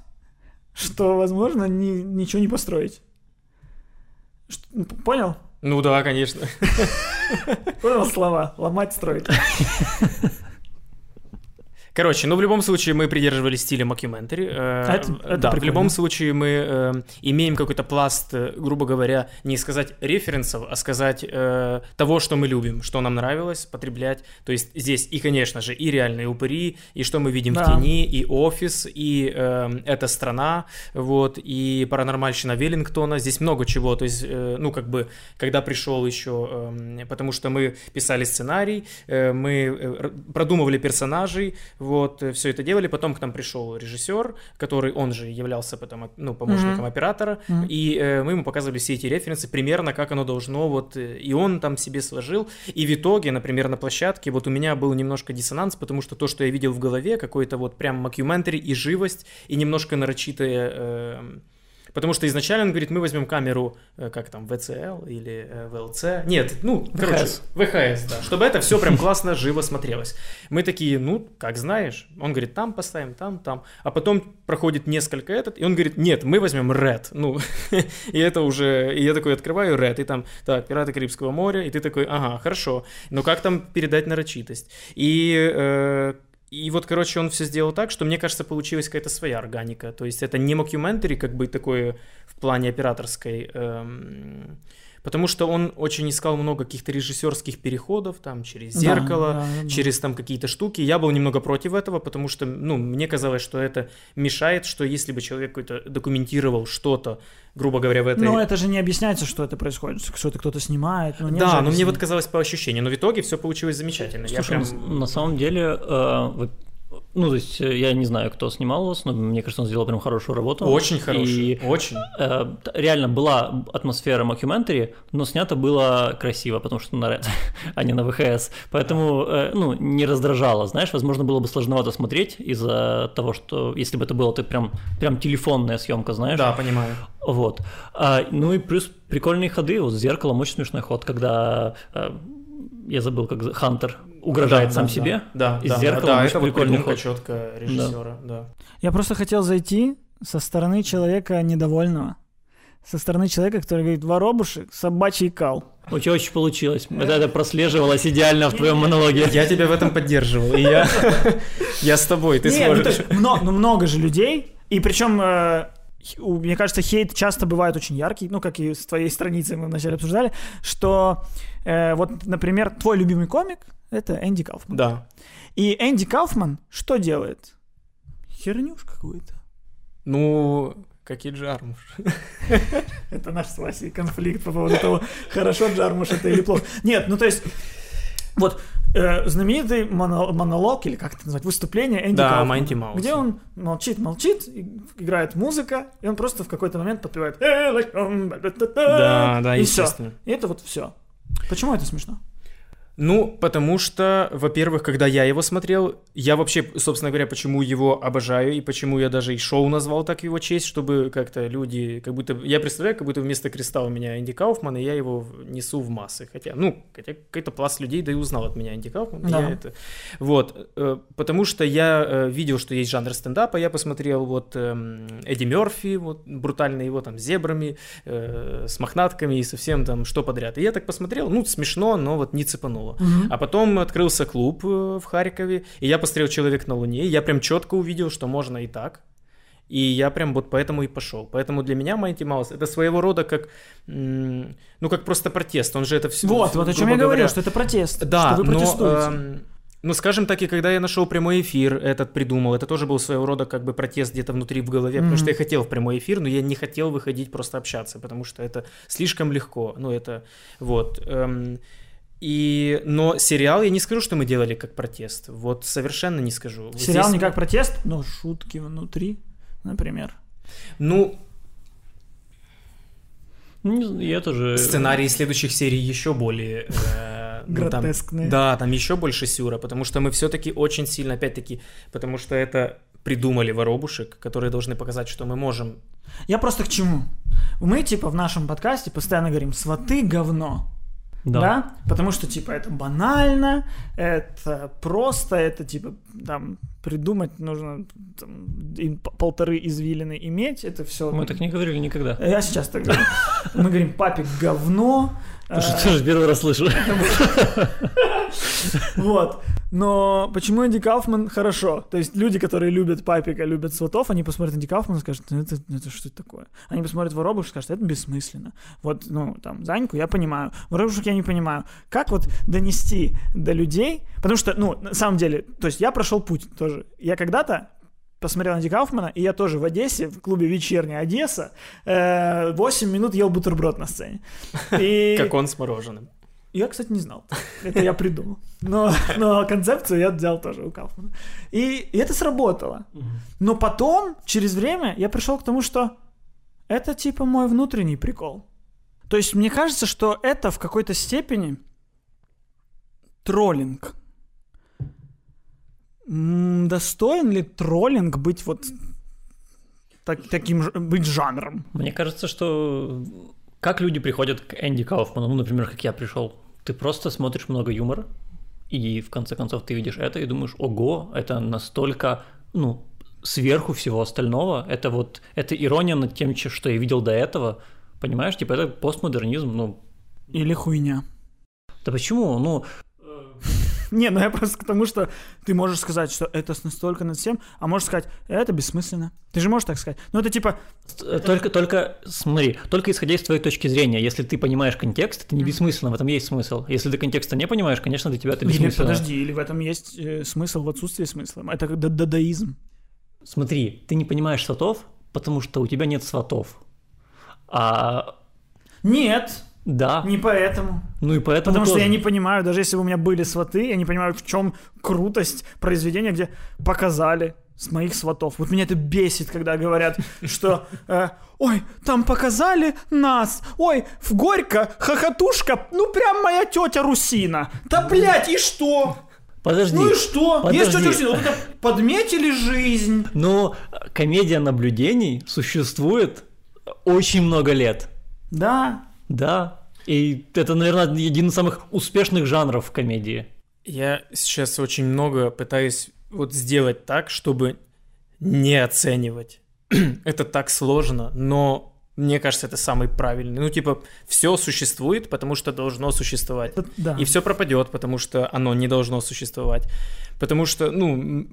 что, возможно, ни- ничего не построить. Ну, Понял? Ну да, конечно. Понял слова? Ломать, строить. Короче, ну в любом случае мы придерживались стиля мокьюментари. Э, Это- это да, в прикольно. любом случае мы э, имеем какой-то пласт, э, грубо говоря, не сказать референсов, а сказать э, того, что мы любим, что нам нравилось потреблять. То есть здесь и, конечно же, и реальные упыри, и что мы видим Да. в тени, и офис, и э, эта страна, вот, и паранормальщина Веллингтона. Здесь много чего. То есть, э, ну как бы, когда пришел еще, э, потому что мы писали сценарий, э, мы э, продумывали персонажей, вот, все это делали. Потом к нам пришел режиссер, который, он же являлся потом, ну, помощником Мгм. оператора, Мгм. и э, мы ему показывали все эти референсы, примерно как оно должно, вот, э, и он там себе сложил. И в итоге, например, на площадке, вот у меня был немножко диссонанс, потому что то, что я видел в голове, какой-то вот прям макюментари и живость, и немножко нарочитые... э, Потому что изначально он говорит, мы возьмем камеру, э, как там, VCL или э, VLC. Нет, ну, короче, VHS. VHS, да. Чтобы это все прям классно, живо смотрелось. Мы такие, ну, как знаешь. Он говорит, там поставим, там, там. А потом проходит несколько этот, и он говорит, нет, мы возьмем Red. Ну, и это уже... И я такой открываю Red, и там, так, Пираты Карибского моря, и ты такой, ага, хорошо. Но как там передать нарочитость? И... э, и вот, короче, он все сделал так, что, мне кажется, получилась какая-то своя органика. То есть это не мокьюментари, как бы такое в плане операторской, эм, потому что он очень искал много каких-то режиссерских переходов, там, через Да, зеркало, да, да. через там какие-то штуки. Я был немного против этого, потому что, ну, мне казалось, что это мешает, что если бы человек какой-то документировал что-то, грубо говоря, в этой... Но это же не объясняется, что это происходит, что это кто-то снимает. Ну, да, но мне вот казалось по ощущению, но в итоге все получилось замечательно. Я Слушай, прям- на, на самом деле, э, вот, ну, то есть, э, я не знаю, кто снимал вас, но мне кажется, он сделал прям хорошую работу. Очень хороший, И очень. э, реально была атмосфера мокьюментари, но снято было красиво, потому что на Red, а не на VHS. Поэтому, э, ну, не раздражало. Знаешь, возможно, было бы сложновато смотреть из-за того, что если бы это было ты прям, прям телефонная съемка, знаешь. Да, понимаю. Вот. А, ну и плюс прикольные ходы. Вот с зеркалом очень смешной ход, когда э, я забыл, как Хантер угрожает Да, сам да, себе. Да, из да, зеркала да, это вот прикольный придумка ход. четко режиссера, да. Я просто хотел зайти со стороны человека недовольного. Со стороны человека, который говорит, воробушек, собачий кал. У тебя очень получилось. Это, это прослеживалось идеально в твоем монологе. Я тебя в этом поддерживал, и я, я с тобой, ты ну, то сможешь. ну, много же людей, и причем, э, мне кажется, хейт часто бывает очень яркий, ну, как и с твоей страницей мы вначале обсуждали, что э, вот, например, твой любимый комик — это Энди Кауфман. Да. И Энди Кауфман что делает? Хернюш какую-то. Ну, как и Джармуш. Это наш с Васей конфликт по поводу того, хорошо Джармуш это или плохо. Нет, ну то есть, вот э, знаменитый моно- монолог, или как это назвать, выступление Энди Да, Маус. где он молчит, молчит, играет музыка, и он просто в какой-то момент подпевает «Э, like, um, ба-ба-та-та», Да, да, и все. естественно. И это вот все. Почему это смешно? Ну, потому что, во-первых, когда я его смотрел, я вообще, собственно говоря, почему его обожаю и почему я даже и шоу назвал так в его честь, чтобы как-то люди, как будто, я представляю, как будто вместо креста у меня Энди Кауфман, и я его несу в массы. Хотя, ну, хотя какой-то пласт людей да и узнал от меня Энди Кауфман. Да. Я это... Вот, э, потому что я э, видел, что есть жанр стендапа, я посмотрел вот эм, Эдди Мерфи, вот брутально его там с зебрами, э, с мохнатками и совсем там что подряд. И я так посмотрел, ну, смешно, но вот не цепануло. А потом открылся клуб э, в Харькове, и я посмотрел «Человек на Луне», и я прям четко увидел, что можно и так. И я прям вот поэтому и пошел. Поэтому для меня Майти Маус это своего рода как, ну, как просто протест. Он же это все... Вот, вот о чем я говорил, что это протест, Да, что вы но, протестуете. эм, ну, скажем так, и когда я нашел прямой эфир, этот придумал, это тоже был своего рода как бы протест где-то внутри в голове, потому Мгм. что я хотел в прямой эфир, но я не хотел выходить просто общаться, потому что это слишком легко. Ну, это вот. эм, и, но сериал, я не скажу, что мы делали как протест. Вот совершенно не скажу. Вот Сериал здесь- не как протест, но шутки внутри, например. Ну, Ну, я тоже... сценарии следующих серий еще более... э, ну, там- Гротескные. да, там еще больше сюра, потому что мы все-таки очень сильно, опять-таки, потому что это придумали воробушек, которые должны показать, что мы можем. Я просто к чему? Мы, типа, в нашем подкасте постоянно говорим «сваты говно». Да. Потому что, типа, это банально, это просто, это, типа, там, придумать нужно там, полторы извилины иметь, это все. Мы так не говорили никогда. Я сейчас так говорю. Мы говорим «папик говно», тоже первый раз слышу. Вот. Но почему Энди Кауфман хорошо? То есть люди, которые любят Папика, любят сватов, они посмотрят Энди Кауфмана и скажут, ну это, это что это такое? Они посмотрят Воробуш и скажут, это бессмысленно. Вот, ну, там, Заньку я понимаю, Воробушек я не понимаю. Как вот донести до людей? Потому что, ну, на самом деле, то есть я прошел путь тоже. Я когда-то посмотрел Энди Кауфмана, и я тоже в Одессе, в клубе «Вечерняя Одесса», э, 8 минут ел бутерброд на сцене. И... Как он с мороженым. Я, кстати, не знал. Это я придумал. Но, но концепцию я взял тоже у Кауфмана. И, и это сработало. Но потом, через время, я пришел к тому, что это типа мой внутренний прикол. То есть мне кажется, что это в какой-то степени троллинг. Достоин ли троллинг быть вот так- таким быть жанром? Мне кажется, что как люди приходят к Энди Кауфману, ну, например, как я пришел, ты просто смотришь много юмора, и в конце концов ты видишь это и думаешь, ого, это настолько, ну, сверху всего остального, это вот, это ирония над тем, что я видел до этого, понимаешь, типа это постмодернизм, ну, Или хуйня? да почему, ну, Не, ну я просто к тому, что ты можешь сказать, что это настолько над всем, а можешь сказать, это бессмысленно. Ты же можешь так сказать. Ну это типа, Э, Только, только, смотри, только исходя из твоей точки зрения, если ты понимаешь контекст, это не бессмысленно, в этом есть смысл. Если ты контекста не понимаешь, конечно, для тебя это или бессмысленно. подожди, или в этом есть э, смысл в отсутствии смысла. Это как да- дадаизм. Смотри, ты не понимаешь сватов, потому что у тебя нет сватов. А Нет, да, не поэтому. ну и поэтому Потому что тоже. я не понимаю, даже если бы у меня были сваты, я не понимаю, в чем крутость произведения, где показали с моих сватов. Вот меня это бесит, когда говорят, что э, ой, там показали нас, ой, в Горько хохотушка, ну прям моя тетя Русина. Да блять, и что? Подожди. Ну и что? Есть Подожди. тетя Русина, вот это подметили жизнь. Но комедия наблюдений существует очень много лет. Да, Да. И это, наверное, один из самых успешных жанров в комедии. Я сейчас очень много пытаюсь вот сделать так, чтобы не оценивать. это так сложно, но мне кажется, это самый правильный. Ну, типа, все существует, потому что должно существовать. да. И все пропадет, потому что оно не должно существовать. Потому что, ну,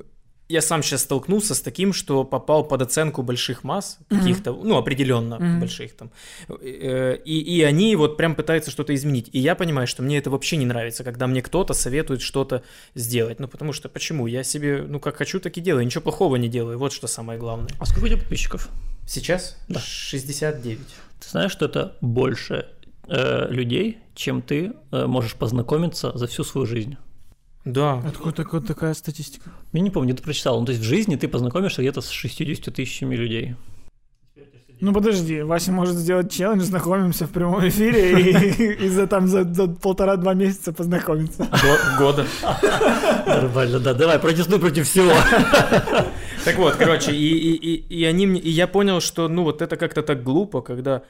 я сам сейчас столкнулся с таким, что попал под оценку больших масс, каких-то, ну, определенно Мгм. больших там. Э, И, и они вот прям пытаются что-то изменить. И я понимаю, что мне это вообще не нравится, когда мне кто-то советует что-то сделать. Ну, потому что почему? Я себе, ну, как хочу, так и делаю. Ничего плохого не делаю. Вот что самое главное. А сколько у тебя подписчиков? Сейчас? Да. 69. Ты знаешь, что это больше э, людей, чем ты э, можешь познакомиться за всю свою жизнь? Да. Откуда такая, такая статистика? Я не помню, где ты прочитал. Ну, то есть в жизни ты познакомишься где-то с 60 тысячами людей. Ну подожди, Вася может сделать челлендж, знакомимся в прямом эфире и, и за там за, за полтора-два месяца познакомиться. Го- Года. Нормально, да, давай, протестуй против всего. Так вот, короче, и, и, и, и они мне, и я понял, что, ну, вот это как-то так глупо, когда,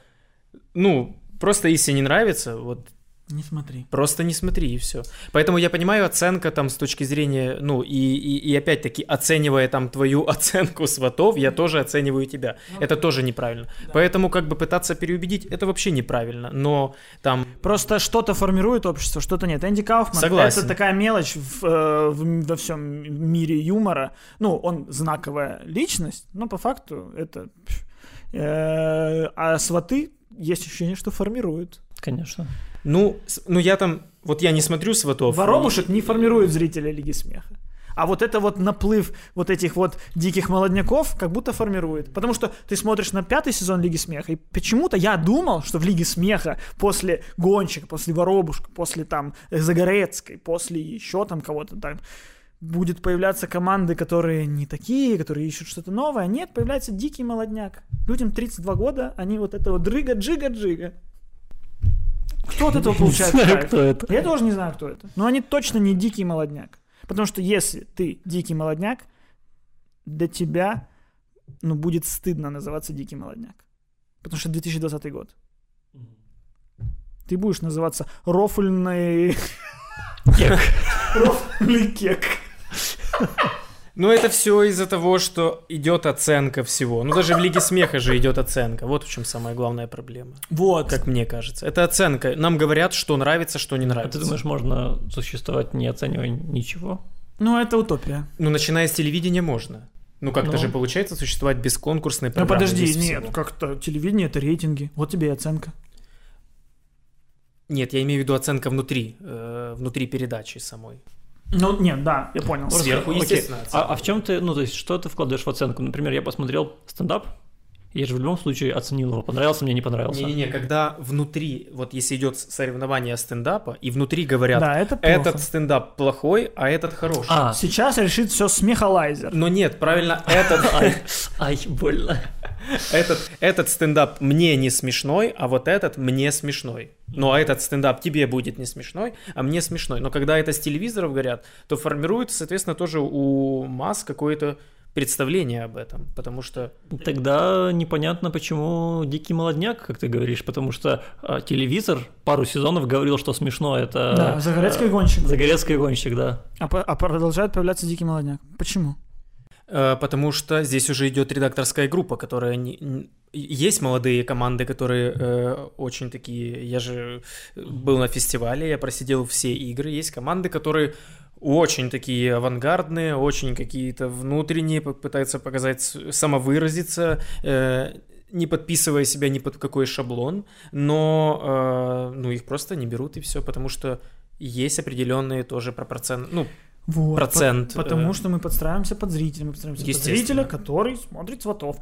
ну, просто если не нравится, вот Не смотри. просто не смотри и все. Поэтому я понимаю оценка там с точки зрения, ну, и, и, и опять-таки оценивая там твою оценку сватов, я тоже оцениваю тебя. Это тоже неправильно. Поэтому как бы пытаться переубедить, это вообще неправильно. Но там Просто что-то формирует общество, что-то нет. Энди Кауфман Согласен. это такая мелочь в, э, в- во всем мире юмора. Ну, он знаковая личность, но по факту это... э, а сваты есть ощущение, что формируют. Конечно. Ну, ну я там, вот я не смотрю сватов. Воробушек не формирует зрителя Лиги Смеха. А вот это вот наплыв вот этих вот диких молодняков как будто формирует. Потому что ты смотришь на пятый сезон Лиги Смеха, и почему-то я думал, что в Лиге Смеха после Гонщика, после Воробушка, после там э, Загорецкой, после еще там кого-то там, будет появляться команды, которые не такие, которые ищут что-то новое. Нет, появляется дикий молодняк. Людям 32 года, они вот это вот дрыга-джига-джига. Кто от этого получает Не знаю, кайф? кто это. Я тоже не знаю, кто это. Но они точно не дикий молодняк. Потому что если ты дикий молодняк, для тебя ну, будет стыдно называться дикий молодняк. Потому что 2020 год. Ты будешь называться рофльный... Кек. рофльный кек. Ну, это все из-за того, что идет оценка всего. Ну, даже в Лиге Смеха же идет оценка. Вот в чем самая главная проблема. Вот. Как мне кажется. Это оценка. Нам говорят, что нравится, что не А нравится. ты думаешь, можно существовать, не оценивая ничего? Ну, это утопия. Ну, начиная с телевидения можно. Ну, как-то Ну. же получается существовать без конкурсной Ну, программы. подожди, без нет, всего. как-то телевидение — это рейтинги. Вот тебе и оценка. Нет, я имею в виду оценка внутри, э, внутри передачи самой. Ну, нет, да, я понял. Сверху, Окей. естественно, А, а в чем ты, ну, то есть, что ты вкладываешь в оценку? Например, я посмотрел стендап, Я же в любом случае оценил его, понравился мне, не понравился. Не-не-не, когда внутри, вот если идет соревнование стендапа, и внутри говорят, Да, это плохо. этот стендап плохой, а этот хороший. А, Сейчас решит все смехолайзер. Но нет, правильно, этот, ай, больно. Этот, этот стендап мне не смешной, а вот этот мне смешной. Ну, а этот стендап тебе будет не смешной, а мне смешной. Но когда это с телевизоров говорят, то формируется, соответственно, тоже у масс какое-то представление об этом, потому что... Тогда непонятно, почему дикий молодняк, как ты говоришь, потому что а, телевизор пару сезонов говорил, что смешно это... Да, Загорецкий гонщик. Загорецкий гонщик, да. А, а продолжает появляться Дикий Молодняк. Почему? Э, Потому что здесь уже идет редакторская группа, которая не- есть молодые команды, которые э, очень такие. Я же был на фестивале, я просидел все игры. Есть команды, которые очень такие авангардные, очень какие-то внутренние, пытаются показать, самовыразиться, э, не подписывая себя ни под какой шаблон, но э, ну их просто не берут и все, потому что есть определенные тоже пропорционные, ну Вот, Процент, по- потому э, что мы подстраиваемся под зрителя, мы подстраиваемся под зрителя, который смотрит сватов.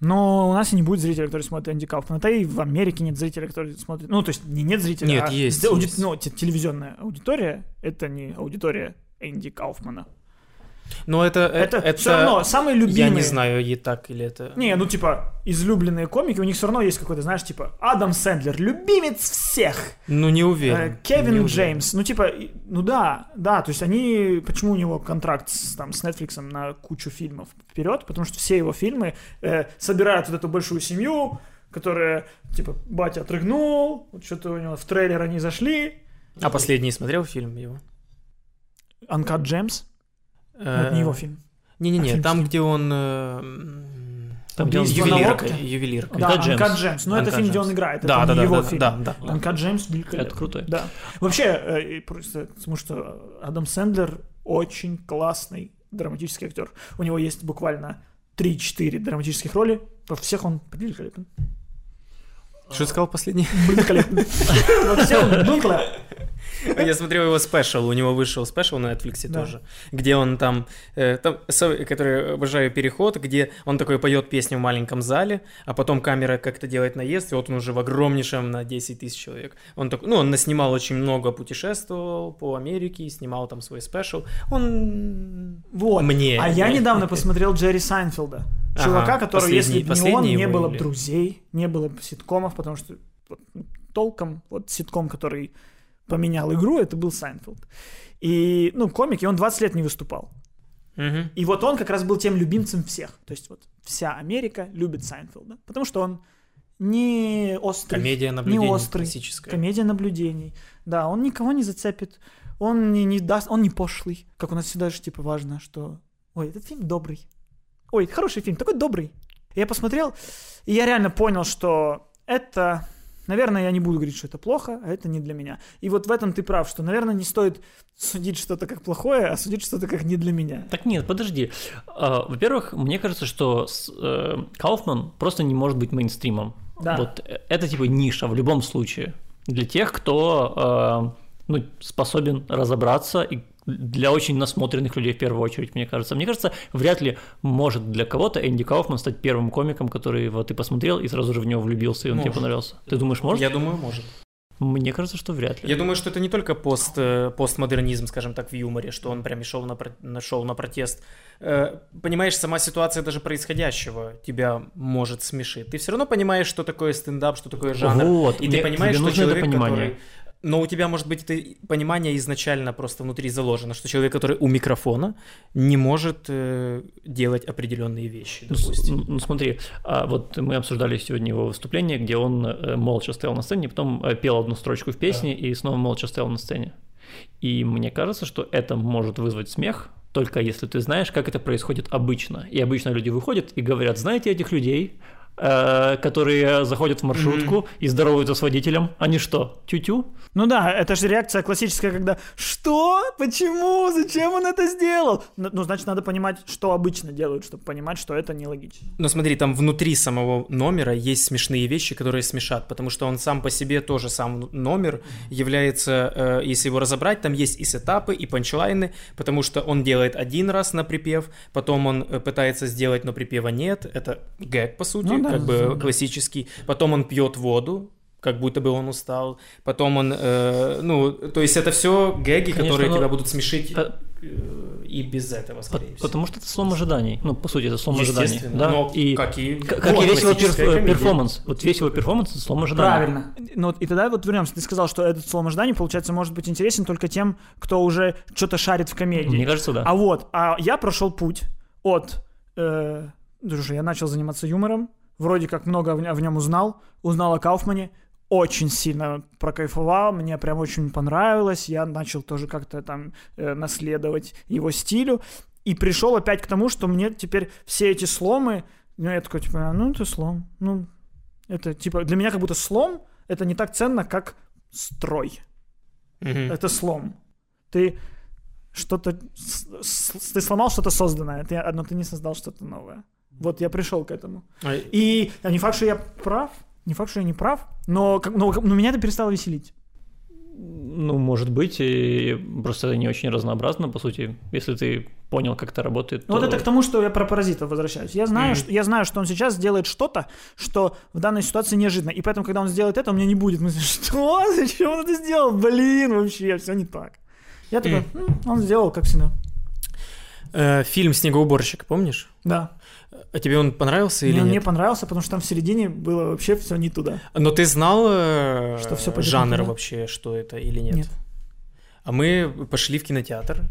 Но у нас и не будет зрителя, который смотрит Энди Кауфмана. Да и в Америке нет зрителя, который смотрит... Ну, то есть не нет зрителя, Нет, а есть, ауди- есть. Ну, те- телевизионная аудитория — это не аудитория Энди Кауфмана. Но это, Это, это, все равно самые любимые... Я не знаю, и так или это. Не, ну типа, излюбленные комики, у них все равно есть какой-то, знаешь, типа, Адам Сэндлер, любимец всех. Ну, не уверен. Э, Кевин Не уверен. Джеймс, ну типа, ну да, да, то есть они, почему у него контракт с, там, с Netflix на кучу фильмов вперед, потому что все его фильмы э, собирают вот эту большую семью, которая, типа, батя отрыгнул, вот что-то у него в трейлер они зашли, А последний смотрел фильм его? Э, Ну, это не его фильм. Не-не-не, А фильм там, где он... э, Там, где он Ювелирка. Ювелирка. Да. Uncut Gems, ну это фильм, где он играет, Да, это да, не да, его да, фильм. да, да. Uncut Gems великолепный. Это крутой. Да. Вообще, э, просто потому что Адам Сэндлер очень классный драматический актер. У него есть буквально 3-4 драматических роли. Во всех он великолепен. Что сказал последний? Великолепен. Во всех он великолепен. Я смотрел его special, у него вышел special на Netflix тоже, где он там, э, там, который обожаю переход, где он такой поет песню в маленьком зале, а потом камера как-то делает наезд, и вот он уже в огромнейшем на 10 тысяч человек. Он такой, ну, он наснимал очень много, путешествовал по Америке, снимал там свой special. Он Вот. мне. А я недавно посмотрел Джерри Сайнфилда. Ага, Чувака, который, последний- если бы не он, не было бы друзей, не было бы ситкомов, потому что ну, толком вот ситком, который поменял игру, это был Сайнфилд. И, ну, комик, и он 20 лет не выступал. Мгм. И вот он как раз был тем любимцем всех. То есть вот вся Америка любит Сайнфилда. Потому что он не острый. Комедия наблюдений не острый. классическая. Комедия наблюдений. Да, он никого не зацепит. Он не, не даст, он не пошлый. Как у нас всегда же типа важно, что... Ой, этот фильм добрый. Ой, хороший фильм, такой добрый. Я посмотрел, и я реально понял, что это... Наверное, я не буду говорить, что это плохо, а это не для меня. И вот в этом ты прав, что, наверное, не стоит судить что-то как плохое, а судить что-то как не для меня. Так нет, подожди. А, Во-первых, мне кажется, что э, Кауфман просто не может быть мейнстримом. Да. Вот э, это типа ниша в любом случае. Для тех, кто э, ну, способен разобраться и для очень насмотренных людей в первую очередь, мне кажется. Мне кажется, вряд ли может для кого-то Энди Кауфман стать первым комиком, который вот ты посмотрел и сразу же в него влюбился, и он тебе Может. понравился. Ты думаешь, может? Я думаю, может. Мне кажется, что вряд ли. Я думаю, что это не только пост, э, постмодернизм, скажем так, в юморе, что он прям шел на, шел на протест. Э, Понимаешь, сама ситуация даже происходящего тебя может смешить. Ты все равно понимаешь, что такое стендап, что такое жанр. Вот, и мне- ты понимаешь, тебе что нужно это человек, понимание. который... Но у тебя, может быть, это понимание изначально просто внутри заложено, что человек, который у микрофона, не может э, делать определенные вещи, Ну, допустим. Ну, смотри, а вот мы обсуждали сегодня его выступление, где он э, молча стоял на сцене, потом э, пел одну строчку в песне и снова молча стоял на сцене. И мне кажется, что это может вызвать смех, только если ты знаешь, как это происходит обычно. И обычно люди выходят и говорят, знаете этих людей, которые заходят в маршрутку и здороваются с водителем. Они что, тю-тю? Ну да, это же реакция классическая, когда «Что? Почему? Зачем он это сделал?» Ну, ну, значит, надо понимать, что обычно делают, чтобы понимать, что это нелогично. Но смотри, там внутри самого номера есть смешные вещи, которые смешат, потому что он сам по себе тоже сам номер является, э, если его разобрать, там есть и сетапы, и панчлайны, потому что он делает один раз на припев, потом он э, пытается сделать, но припева нет, это гэг, по сути, Ну да, как бы классический, потом он пьет воду, как будто бы он устал, потом он, э, ну, то есть это все гэги, Конечно, которые но- тебя будут смешить По- э, и без этого, По- скорее всего. Потому что это слом ожиданий. Ну, по сути, это слом ожиданий. Да? но и как и, как вот и весь его комедия. перформанс. Вот весь его перформанс это слом ожиданий. Правильно. Ну, вот и тогда вот вернемся. Ты сказал, что этот слом ожиданий, получается, может быть интересен только тем, кто уже что-то шарит в комедии. Мне кажется, да. А вот, а я прошел путь от... Э, слушай, я начал заниматься юмором, вроде как много в, нем узнал, узнал о Кауфмане, очень сильно прокайфовал, мне прям очень понравилось, я начал тоже как-то там э, наследовать его стилю, и пришел опять к тому, что мне теперь все эти сломы, ну, я такой, типа, ну, это слом, ну, это, типа, для меня как будто слом, это не так ценно, как строй. Мгм. Это слом. Ты что-то... Ты сломал что-то созданное, ты, но ты не создал что-то новое. Вот я пришел к этому. А, И а не факт, что я прав, не факт, что я не прав, но, но, но меня это перестало веселить. Ну, может быть, и просто это не очень разнообразно, по сути. Если ты понял, как это работает, Ну, Вот то- это к тому, что я про паразитов возвращаюсь. Я знаю, Мгм. что, я знаю, что он сейчас делает что-то, что в данной ситуации неожиданно. И поэтому, когда он сделает это, у меня не будет мысли, что? Зачем он это сделал? Блин, вообще, все не так. Я такой, «М, он сделал, как всегда. э, фильм «Снегоуборщик», помнишь? Да. А тебе он понравился или Мне он нет? не понравился, потому что там в середине было вообще все не туда. Но ты знал э, Что не жанр вообще, что это или нет? Нет. А мы пошли в кинотеатр,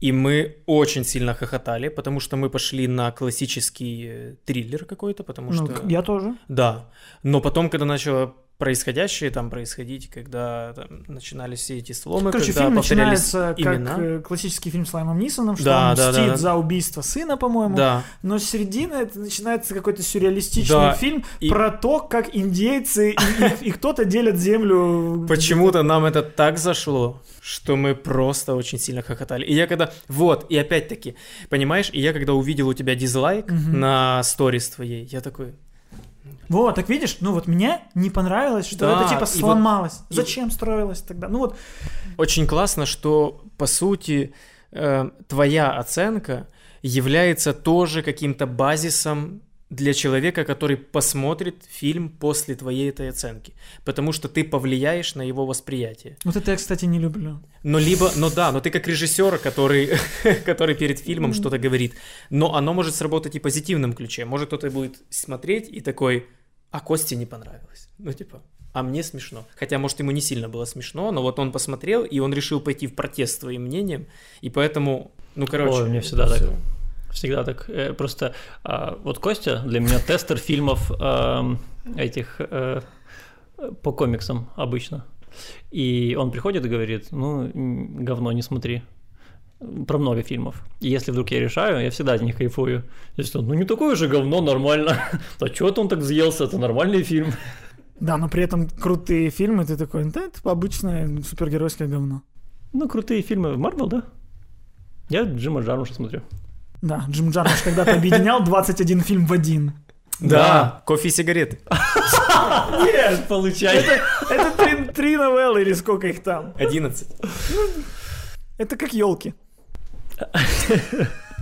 и мы очень сильно хохотали, потому что мы пошли на классический э, триллер какой-то, потому Ну, что... я тоже. Да. Но потом, когда начало происходяее там происходить, когда там, начинались все эти сломы, Короче, когда фильм начинается как имена. э, классический фильм с Лаймом Нисоном, что Да, он да, мстит да. за убийство сына, по-моему. Да. Но с середины это начинается какой-то сюрреалистичный Да, фильм и- про то, как индейцы и, и- и кто-то делят землю. Почему-то нам это так зашло, что мы просто очень сильно хохотали. И я когда... Вот, и опять-таки, понимаешь, и я когда увидел у тебя дизлайк Мгм. на сторис твоей, я такой... Вот, так видишь, ну вот мне не понравилось, что Да, это и типа вот- сломалось. и- Зачем строилось тогда? Ну вот, Очень классно, что, по сути, э, твоя оценка является тоже каким-то базисом для человека, который посмотрит фильм после твоей этой оценки. Потому что ты повлияешь на его восприятие. вот это я, кстати, не люблю. Но либо, ну да, но ты как режиссер, который, который перед фильмом что-то говорит, но оно может сработать и в позитивном ключе. Может кто-то будет смотреть и такой, а Косте не понравилось. Ну типа, а мне смешно. Хотя, может, ему не сильно было смешно, но вот он посмотрел, и он решил пойти в протест с твоим мнением, и поэтому, ну короче. Ой, мне всегда так. Всегда так. Э, Просто а, вот Костя для меня тестер фильмов эм, этих э, по комиксам обычно. И он приходит и говорит, ну, говно не смотри. Про много фильмов. И если вдруг я решаю, я всегда от них кайфую. Если он, ну не такое же говно, нормально. А чего он так взъелся? Это нормальный фильм. Да, но при этом крутые фильмы, ты такой, да, это обычное супергеройское говно. Ну, крутые фильмы в Марвел, да? Я Джима Джармуша смотрю. Да, Джим Джармуш когда-то объединял 21 фильм в один. Да, кофе и сигареты. Нет, получается. Это, три, три новеллы или сколько их там. 11. Это как елки.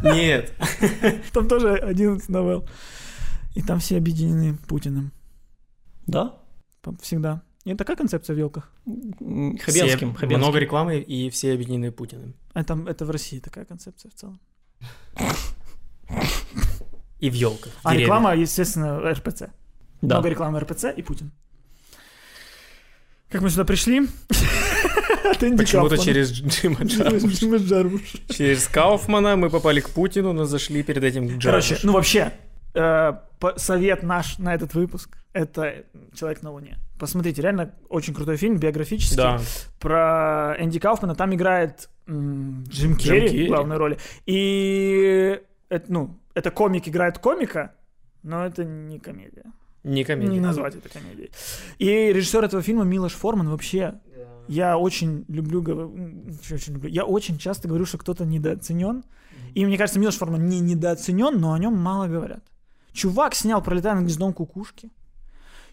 Нет. Там тоже 11 новелл. И там все объединены Путиным. Да? Всегда. И такая концепция в елках. Хабенским. Хабенским. Много рекламы, и все объединены Путиным. Это, это в России такая концепция в целом. И в елках. А реклама, естественно, РПЦ. Да. Много рекламы РПЦ и Путин. Как мы сюда пришли? Почему-то через Джима Джармуша. Джима Джармуша. Через Кауфмана мы попали к Путину, но зашли перед этим к Короче, ну вообще, э, совет наш на этот выпуск — это «Человек на Луне». Посмотрите, реально очень крутой фильм, биографический, Да. про Энди Кауфмана. Там играет м, Джим Керри Керри. в главной роли. И это, ну, это комик играет комика, но это не комедия. Не комедия. Не назвать это комедией. И режиссер этого фильма Милош Форман вообще я очень люблю, очень люблю, я очень часто говорю, что кто-то недооценен. И мне кажется, Милош Форман не недооценен, но о нем мало говорят. Чувак снял «Пролетая над гнездом кукушки».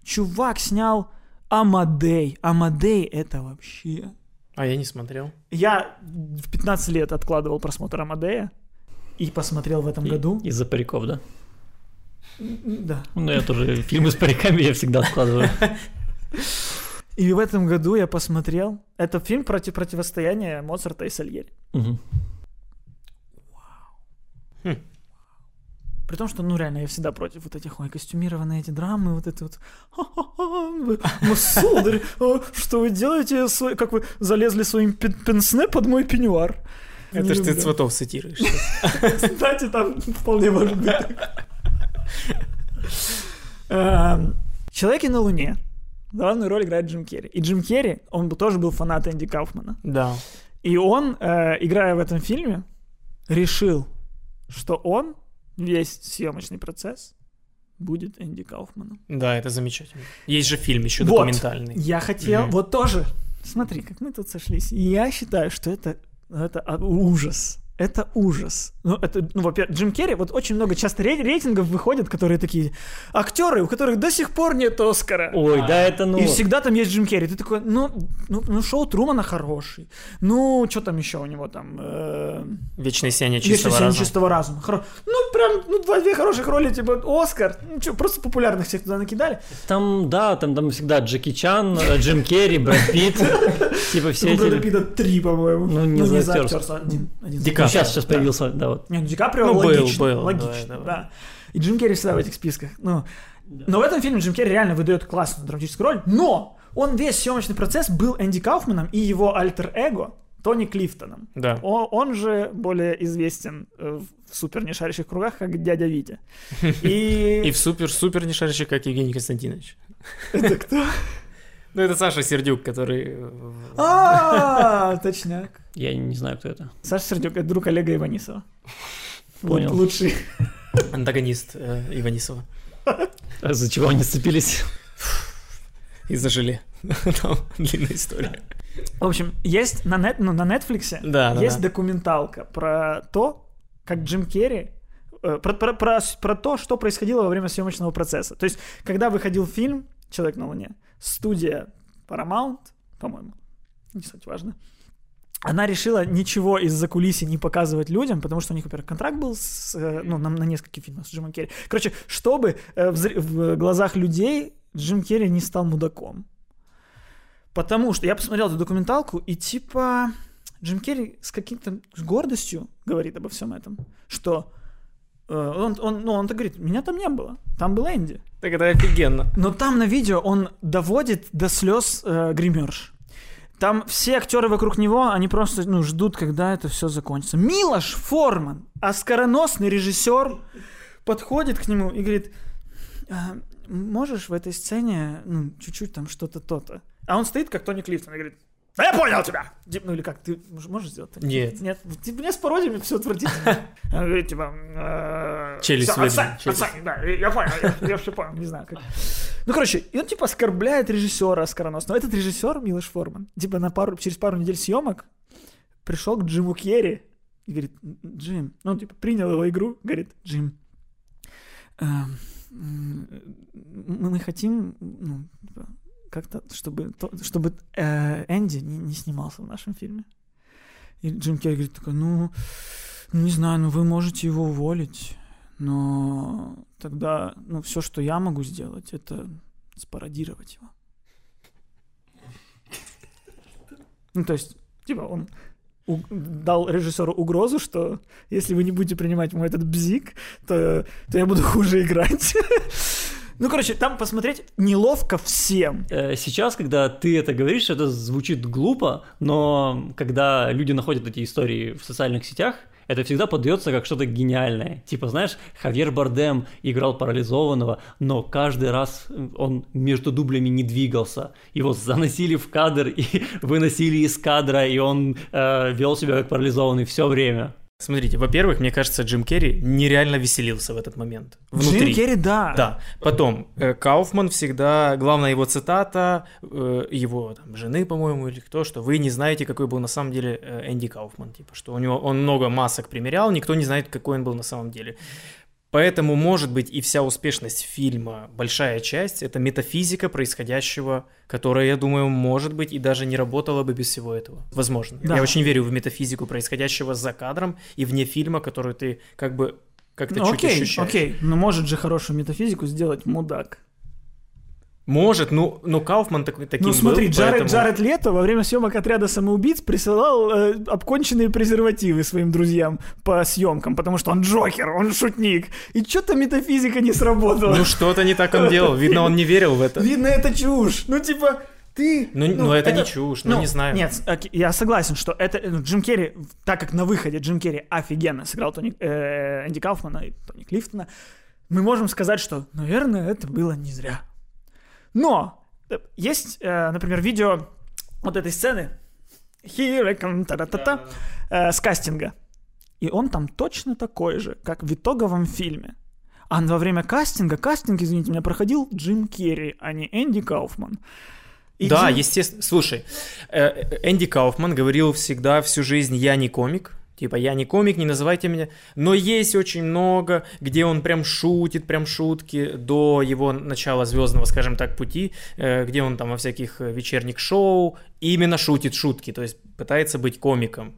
Чувак снял Амадей. Амадей это вообще... А я не смотрел. Я в 15 лет откладывал просмотр Амадея и посмотрел в этом И- году. Из-за париков, да? Да. Ну, я тоже фильмы с париками я всегда откладываю. И в этом году я посмотрел. Это фильм против противостояния Моцарта и Сальери. Мгм. При том, что, ну, реально, я всегда против вот этих, ой, костюмированные эти драмы, вот это вот, «Ха-ха-ха, вы, ну, сударь, а, что вы делаете, как вы залезли своим пен- пенсне под мой пеньюар. Не Это ж ты цветов цитируешь. Кстати, там вполне может быть. Эм, Человеки на Луне. Главную роль играет Джим Керри. И Джим Керри, он тоже был фанат Энди Кауфмана. Да. И он, э, играя в этом фильме, решил, что он весь съемочный процесс будет Энди Кауфманом. Да, это замечательно. Есть же фильм еще Вот. документальный. Я хотел, Мгм. вот тоже, смотри, как мы тут сошлись. Я считаю, что это, это ужас. Это ужас. Ну, это, ну, во-первых, Джим Керри, вот очень много часто рей- рейтингов выходят, которые такие актеры, у которых до сих пор нет Оскара. Ой, да это ну... И всегда там есть Джим Керри. Ты такой, ну, ну, ну шоу Трумана хороший. Ну, что там еще у него там? Э, Вечное сияние чистого «Семь разума. чистого разума. Хоро- Ну, прям, ну, два, две хороших роли, типа, Оскар. Ну, что, просто популярных всех туда накидали. Там, да, там, там всегда Джеки Чан, э, Джим Керри, Брэд Питт, типа все У Брэда эти... Питта три, по-моему. Ну, не за за актерство, один. Сейчас, сейчас Да. появился, да, вот. Не, ну Ди Каприо Ну, был, логично, был, логично, да, да, да. И Джим Керри всегда в этих списках. Ну, но в этом фильме Джим Керри реально выдает классную драматическую роль, но он весь съемочный процесс был Энди Кауфманом и его альтер-эго Тони Клифтоном. Да. О- он же более известен э, в супер нешарящих кругах как дядя Витя. И... И в супер-супер не шарящий, как Евгений Константинович. Это кто? Ну, это Саша Сердюк, который... э, А, точняк. Я не знаю, кто это. Саша Сердюк, это друг Олега Иванисова. Понял. Лу- Лучший. Антагонист э, Иванисова. А За чего они сцепились? Из-за желе. Там длинная история. В общем, есть на, нет, ну, на Netflix Да, да, есть да. документалка про то, как Джим Керри э, про, про, про, про то, что происходило во время съемочного процесса. То есть, когда выходил фильм «Человек на Луне», студия Paramount, по-моему, не суть важно, она решила ничего из-за кулиси не показывать людям, потому что у них, во-первых, контракт был с, э, ну, на, на несколько фильмов с Джимом Керри. Короче, чтобы э, в, в глазах людей Джим Керри не стал мудаком. Потому что я посмотрел эту документалку, и типа Джим Керри с каким-то с гордостью говорит обо всем этом, что э, он, он, ну, он так говорит, меня там не было, там был Энди. Так это офигенно. Но там на видео он доводит до слез э, гримерш. Там все актеры вокруг него, они просто ну, ждут, когда это все закончится. Милош Форман, оскароносный режиссер, подходит к нему и говорит, «А, можешь в этой сцене ну, чуть-чуть там что-то то-то. А он стоит, как Тони Клифтон, и говорит, да я понял тебя! Тип, Ну или как, ты мож- можешь сделать так? Нет. Нет, типа, мне с пародиями все отвратительно. Он говорит, типа... э, Челюсть «Всё, выдвинь, отстань, челюсть». отстань, да, я понял, я- я все понял, не знаю как. Ну, короче, и он типа оскорбляет режиссера оскароносного. Этот режиссер, Милош Форман, типа на пару, через пару недель съемок пришел к Джиму Керри и говорит, Джим, ну, типа принял его игру, говорит, Джим, эм, мы хотим, ну, типа, как-то, чтобы, то- чтобы э, Энди не, не снимался в нашем фильме. И Джим Керри говорит такой, ну, не знаю, ну вы можете его уволить, но тогда, ну, все, что я могу сделать, это спародировать его. Ну, то есть, типа, он дал режиссеру угрозу, что если вы не будете принимать мой этот бзик, то, то я буду хуже играть. Ну, короче, там посмотреть неловко всем. Э, Сейчас, когда ты это говоришь, это звучит глупо, но когда люди находят эти истории в социальных сетях, это всегда подается как что-то гениальное. Типа, знаешь, Хавьер Бардем играл парализованного, но каждый раз он между дублями не двигался. Его заносили в кадр и выносили из кадра, и он э, вел себя как парализованный все время. Смотрите, во-первых, мне кажется, Джим Керри нереально веселился в этот момент. Внутри. Джим Керри, да. Да. Потом, э, Кауфман всегда, главная его цитата, э, его там, жены, по-моему, или кто, что вы не знаете, какой был на самом деле э, Энди Кауфман. Типа, что у него он много масок примерял, никто не знает, какой он был на самом деле. Поэтому, может быть, и вся успешность фильма, большая часть, это метафизика происходящего, которая, я думаю, может быть, и даже не работала бы без всего этого. Возможно. Да. Я очень верю в метафизику происходящего за кадром и вне фильма, которую ты как бы как-то Ну, чуть окей, ощущаешь. окей. Но может же хорошую метафизику сделать мудак. Может, ну, ну Кауфман так, таким Ну смотри, был, Джаред, поэтому- Джаред Лето во время съемок отряда самоубийц присылал э, обконченные презервативы своим друзьям по съемкам, потому что он Джокер, он шутник. И что-то метафизика не сработала. Ну, что-то не так он делал. Видно, он не верил в это. Видно, это чушь. Ну, типа, ты... Ну, ну, это не чушь, ну, не знаю. Нет, я согласен, что это ну, Джим Керри, так как на выходе Джим Керри офигенно сыграл Тони, э, Энди Кауфмана и Тони Клифтона, мы можем сказать, что, наверное, это было не зря. Но э, есть, э, например, видео вот этой сцены Here I come, та-та-та-та, э, с кастинга. И он там точно такой же, как в итоговом фильме. А во время кастинга, кастинг, извините меня, проходил Джим Керри, а не Энди Кауфман. И да, Джим- естественно. Слушай, Энди Кауфман говорил всегда всю жизнь «я не комик», Типа, я не комик, не называйте меня. Но есть очень много, где он прям шутит, прям шутки до его начала звездного, скажем так, пути, э, где он там во всяких э, вечерних шоу именно шутит шутки, то есть пытается быть комиком.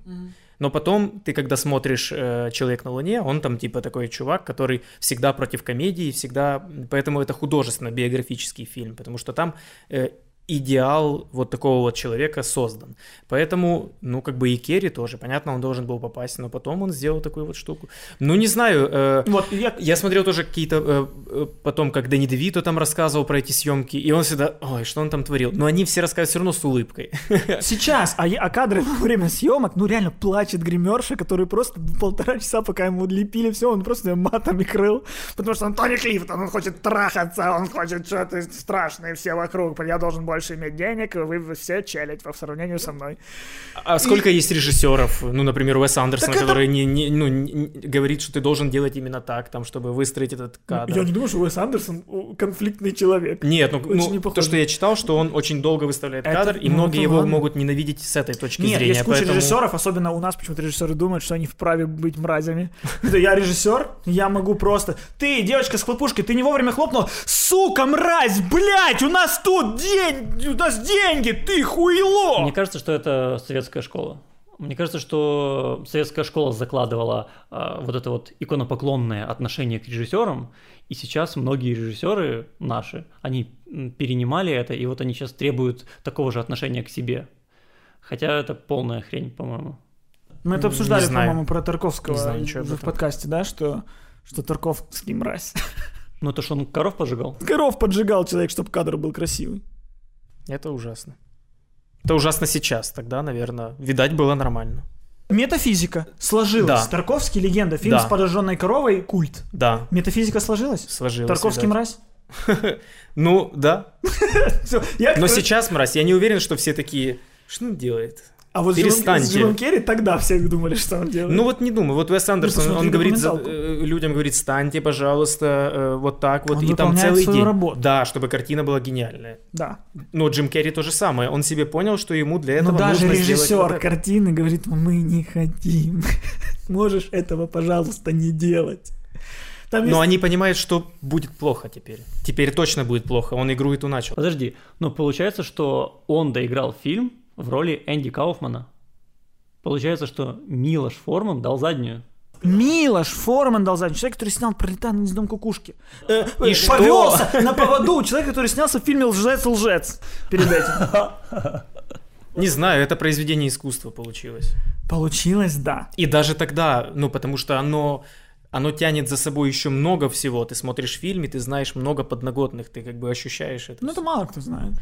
Но потом ты, когда смотришь э, «Человек на Луне», он там типа такой чувак, который всегда против комедии, всегда... Поэтому это художественно-биографический фильм, потому что там э, идеал вот такого вот человека создан. Поэтому, ну, как бы и Керри тоже, понятно, он должен был попасть, но потом он сделал такую вот штуку. Ну, не знаю, э, Вот, я, я смотрел тоже какие-то, э, э, потом, как Дэнни Девито там рассказывал про эти съемки, и он всегда, ой, что он там творил. Но они все рассказывают все равно с улыбкой. Сейчас, а, а кадры во время съемок, ну реально плачет гримерша, который просто полтора часа, пока ему лепили все, он просто матами крыл, потому что он Тони Клифтон, он хочет трахаться, он хочет что-то страшное, все вокруг, я должен больше иметь денег, вы все челядь по сравнению со мной. А сколько есть режиссеров, ну, например, Уэс Андерсон, Так это- который не, не- ну, не- говорит, что ты должен делать именно так, там, чтобы выстроить этот кадр. Я не думаю, что Уэс Андерсон конфликтный человек. Нет, ну, Очень ну, то, что я читал, что он очень долго выставляет Это- кадр, и ну, многие это его ладно. могут ненавидеть с этой точки Нет, зрения. есть куча поэтому- режиссеров, особенно у нас почему-то режиссеры думают, что они вправе быть мразями. Это я режиссер, я могу просто... Ты, девочка с хлопушкой, ты не вовремя хлопнула. Сука, мразь, блядь, у нас тут день, у нас деньги, ты хуйло! Мне кажется, что это советская школа. Мне кажется, что советская школа закладывала а, вот это вот иконопоклонное отношение к режиссерам, и сейчас многие режиссеры наши, они перенимали это, и вот они сейчас требуют такого же отношения к себе. Хотя это полная хрень, по-моему. Мы это Не обсуждали, знаю. по-моему, про Тарковского Не знаю ничего в этом. подкасте, да, что, что Тарковский мразь. Ну то, что он коров пожигал. Коров поджигал человек, чтобы кадр был красивый. Это ужасно. Это ужасно сейчас, тогда, наверное, видать, было нормально. Метафизика сложилась. Да. Тарковский легенда. Фильм Да. с подожженной коровой культ. Да, Метафизика сложилась? сложилось. Тарковский видать. мразь? Ну, да. Но сейчас, мразь, я не уверен, что все такие, что он делает? А вот Перестаньте. с Джимом Керри тогда все думали, что он делает. Ну вот не думаю, вот Уэс Андерсон, посмотри он говорит, за- э, людям говорит, станьте, пожалуйста, э, вот так вот, Он и там целый свою день. работу. Да, чтобы картина была гениальная. да. Но Джим Керри то же самое, он себе понял, что ему для этого Но даже нужно сделать режиссер вот это. картины говорит, мы не хотим. Можешь этого, пожалуйста, не делать. Там Но есть- они понимают, что будет плохо теперь. Теперь точно будет плохо, он игру эту начал. Подожди, но получается, что он доиграл фильм в роли Энди Кауфмана. Получается, что Милош Форман дал заднюю. Милош Форман дал заднюю. Человек, который снял «Пролетая над гнездом кукушки». Э, И э, что? Повелся на поводу. Человек, который снялся в фильме «Лжец-лжец» перед этим. Не знаю, это произведение искусства получилось. Получилось, да. И даже тогда, ну, потому что оно, оно тянет за собой еще много всего. Ты смотришь фильм, и ты знаешь много подноготных, ты как бы ощущаешь это. Ну, это мало кто знает.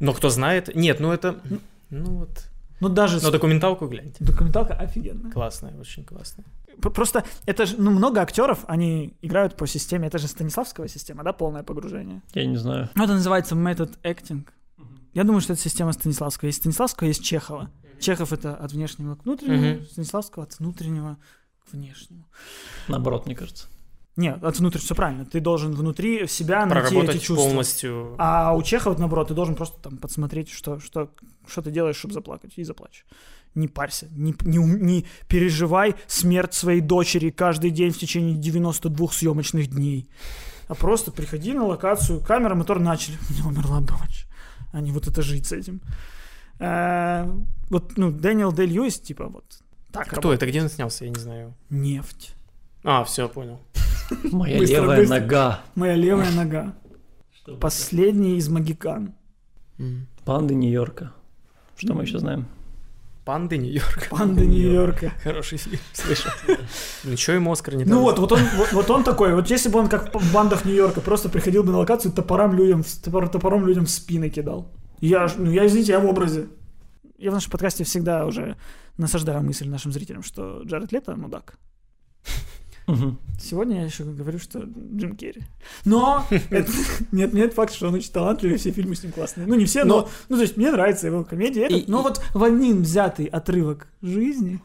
Но кто знает... Нет, ну это... Ну вот... Ну, даже... Но документалку гляньте. Документалка офигенная. Классная, очень классная. Просто это же, ну, много актеров, они играют по системе, это же Станиславская система, да, полное погружение. Я не знаю. Ну, это называется метод acting. Я думаю, что это система Станиславского. Есть Станиславского, есть Чехова. Чехов это от внешнего к внутреннему. Станиславского от внутреннего внешнему. Наоборот, мне кажется. Нет, от внутрь все правильно. Ты должен внутри себя найти эти чувства. полностью. А у Чехова, наоборот, ты должен просто там подсмотреть, что, что, что ты делаешь, чтобы заплакать, и заплачь. Не парься, не, не, не переживай смерть своей дочери каждый день в течение 92 съемочных дней. А просто приходи на локацию, камера, мотор начали. У меня умерла дочь. А не вот это жить с этим. Э, вот, ну, Дэниел Дэй Льюис, типа, вот так Кто работает. это? Где он снялся? Я не знаю. Нефть. А, все, понял. Моя Быстро, левая быстро. нога. Моя левая нога. Последний из магикан. Панды Нью-Йорка. Что мы еще знаем? Панды Нью-Йорк. Панда Нью-Йорка. Хороший фильм, слышал. Ничего ему Оскар не Ну дали. вот, вот он, вот, вот он такой, вот если бы он как в бандах Нью-Йорка просто приходил бы на локацию, топором людям, в- топор- топором людям в спины кидал. Я, ну я, извините, я в образе. Я в нашем подкасте всегда уже насаждаю мысль нашим зрителям, что Джаред Лето мудак. Мгм. Сегодня я еще говорю, что Джим Керри. Но это не отменяет факт, что он очень талантливый, все фильмы с ним классные. Ну, не все, но, Но- ну, то есть мне нравится его комедия. этот. Но и- вот в один взятый отрывок жизни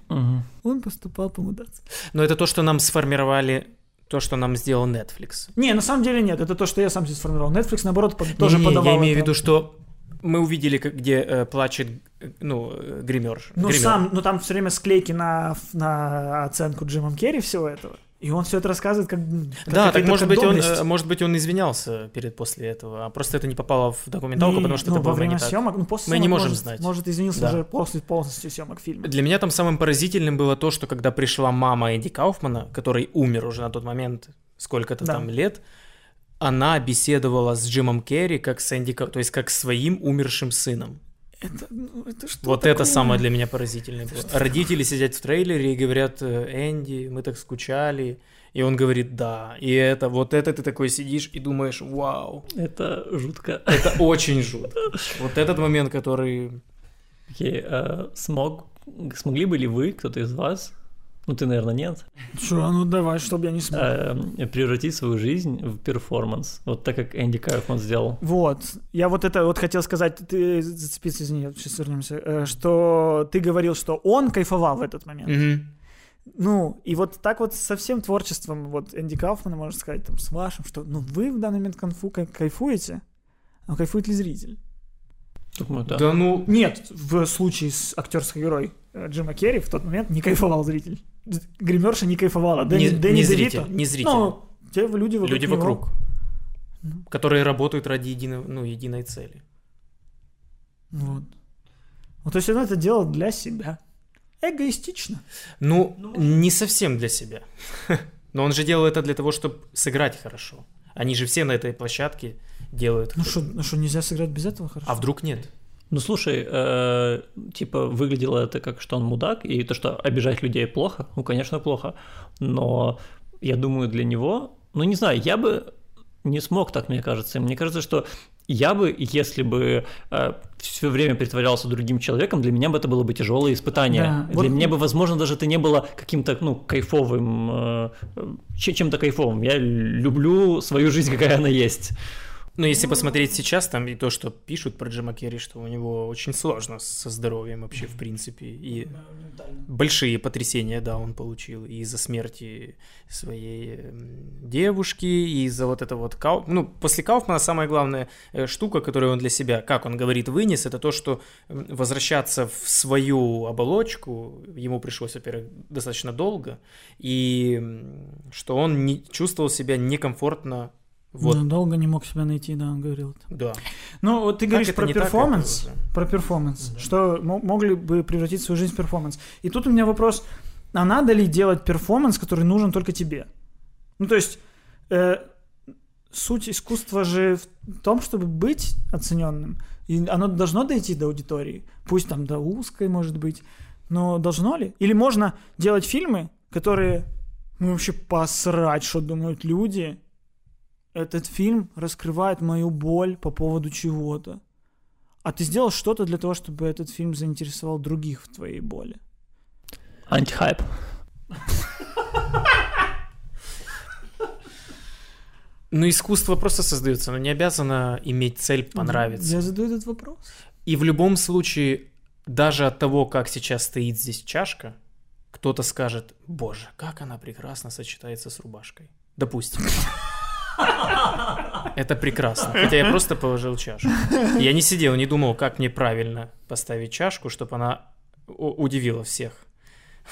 он поступал по-мудацки. Но это то, что нам сформировали, то, что нам сделал Netflix. Не, на самом деле нет, это то, что я сам себе сформировал. Netflix, наоборот, под- тоже Не-не, подавал Я имею в виду, что мы увидели, как- где э, плачет, э, ну, э, гример. Ну, гример. сам, ну там все время склейки на, на оценку Джимом Керри всего этого. И он все это рассказывает как... как Да, так может быть, он, э, может быть, он извинялся перед после этого, а просто это не попало в документалку, Не, потому что ну, это во было время не так. съемок, ну, после Мы не съемок, можем может, знать. Может, извинился Да. уже после полностью съемок фильма. Для меня там самым поразительным было то, что когда пришла мама Энди Кауфмана, который умер уже на тот момент, сколько-то Да. там лет, она беседовала с Джимом Керри как с Энди, то есть как своим умершим сыном. Это, ну, это что вот такое? это самое для меня поразительное было. Родители сидят в трейлере и говорят, «Э, Энди, мы так скучали. И он говорит, да. И это, вот это ты такой сидишь и думаешь, вау, Это жутко. это очень жутко. Вот этот момент, который... Окей, э, смог, смогли бы ли вы, кто-то из вас, ну ты, наверное, нет, Что, ну давай, чтобы я не смог. э, превратить свою жизнь в перформанс, вот так как Энди Кауфман сделал? Вот, я вот это вот хотел сказать, ты зацепиться, извини, сейчас вернемся, э, что ты говорил, что он кайфовал в этот момент. Ну, и вот так вот со всем творчеством вот Энди Кауфмана, можно сказать, там, с вашим, что, ну, вы в данный момент конфу кай- кайфуете, а кайфует ли зритель? Думаю, да. Да ну, Нет, в случае с актерской игрой э, Джима Керри в тот момент не кайфовал зритель. Гримерша не кайфовала. Дэнни, не, Дэнни не Девито. зритель, не зритель. Ну, те люди вокруг Люди него. вокруг, Ну. которые работают ради единой, ну, единой цели. Вот. Вот, то есть он это делал для себя. Эгоистично. Ну, не совсем для себя. Но он же делал это для того, чтобы сыграть хорошо. Они же все на этой площадке делают. Ну что, ну что, нельзя сыграть без этого хорошо? А вдруг нет? Ну слушай, э, типа выглядело это как, что он мудак, и то, что обижать людей плохо, ну, конечно, плохо, но я думаю, для него, ну, не знаю, я бы не смог так, мне кажется. Мне кажется, что я бы, если бы все время притворялся другим человеком, для меня бы это было бы тяжелое испытание. Да, для вот- меня бы, возможно, даже это не было каким-то, ну, кайфовым, э, чем-то кайфовым. Я люблю свою жизнь, какая она есть. Ну, если посмотреть сейчас, там и то, что пишут про Джима Керри, что у него очень сложно со здоровьем вообще, в принципе. И большие потрясения, да, он получил. И из-за смерти своей девушки, и из-за вот это вот... Кау... Ну, после Кауфмана самая главная э, штука, которую он для себя, как он говорит, вынес, это то, что возвращаться в свою оболочку ему пришлось, во-первых, достаточно долго, и что он не чувствовал себя некомфортно вот, Ну, долго не мог себя найти, да, он говорил это. да. Ну, вот ты Как говоришь про так, перформанс. про перформанс. Что мо- могли бы превратить свою жизнь в перформанс. И тут у меня вопрос, а надо ли делать перформанс, который нужен только тебе? Ну, то есть, э, суть искусства же в том, чтобы быть оцененным. И оно должно дойти до аудитории. Пусть там до узкой, может быть. Но должно ли? Или можно делать фильмы, которые ну, вообще посрать, что думают люди. Этот фильм раскрывает мою боль по поводу чего-то. А ты сделал что-то для того, чтобы этот фильм заинтересовал других в твоей боли. Антихайп. Ну, искусство просто создается, но не обязано иметь цель понравиться. Я задаю этот вопрос. И в любом случае, даже от того, как сейчас стоит здесь чашка, кто-то скажет, боже, как она прекрасно сочетается с рубашкой. Допустим. Это прекрасно. Хотя я просто положил чашку. Я не сидел, не думал, как мне правильно поставить чашку, чтобы она удивила всех.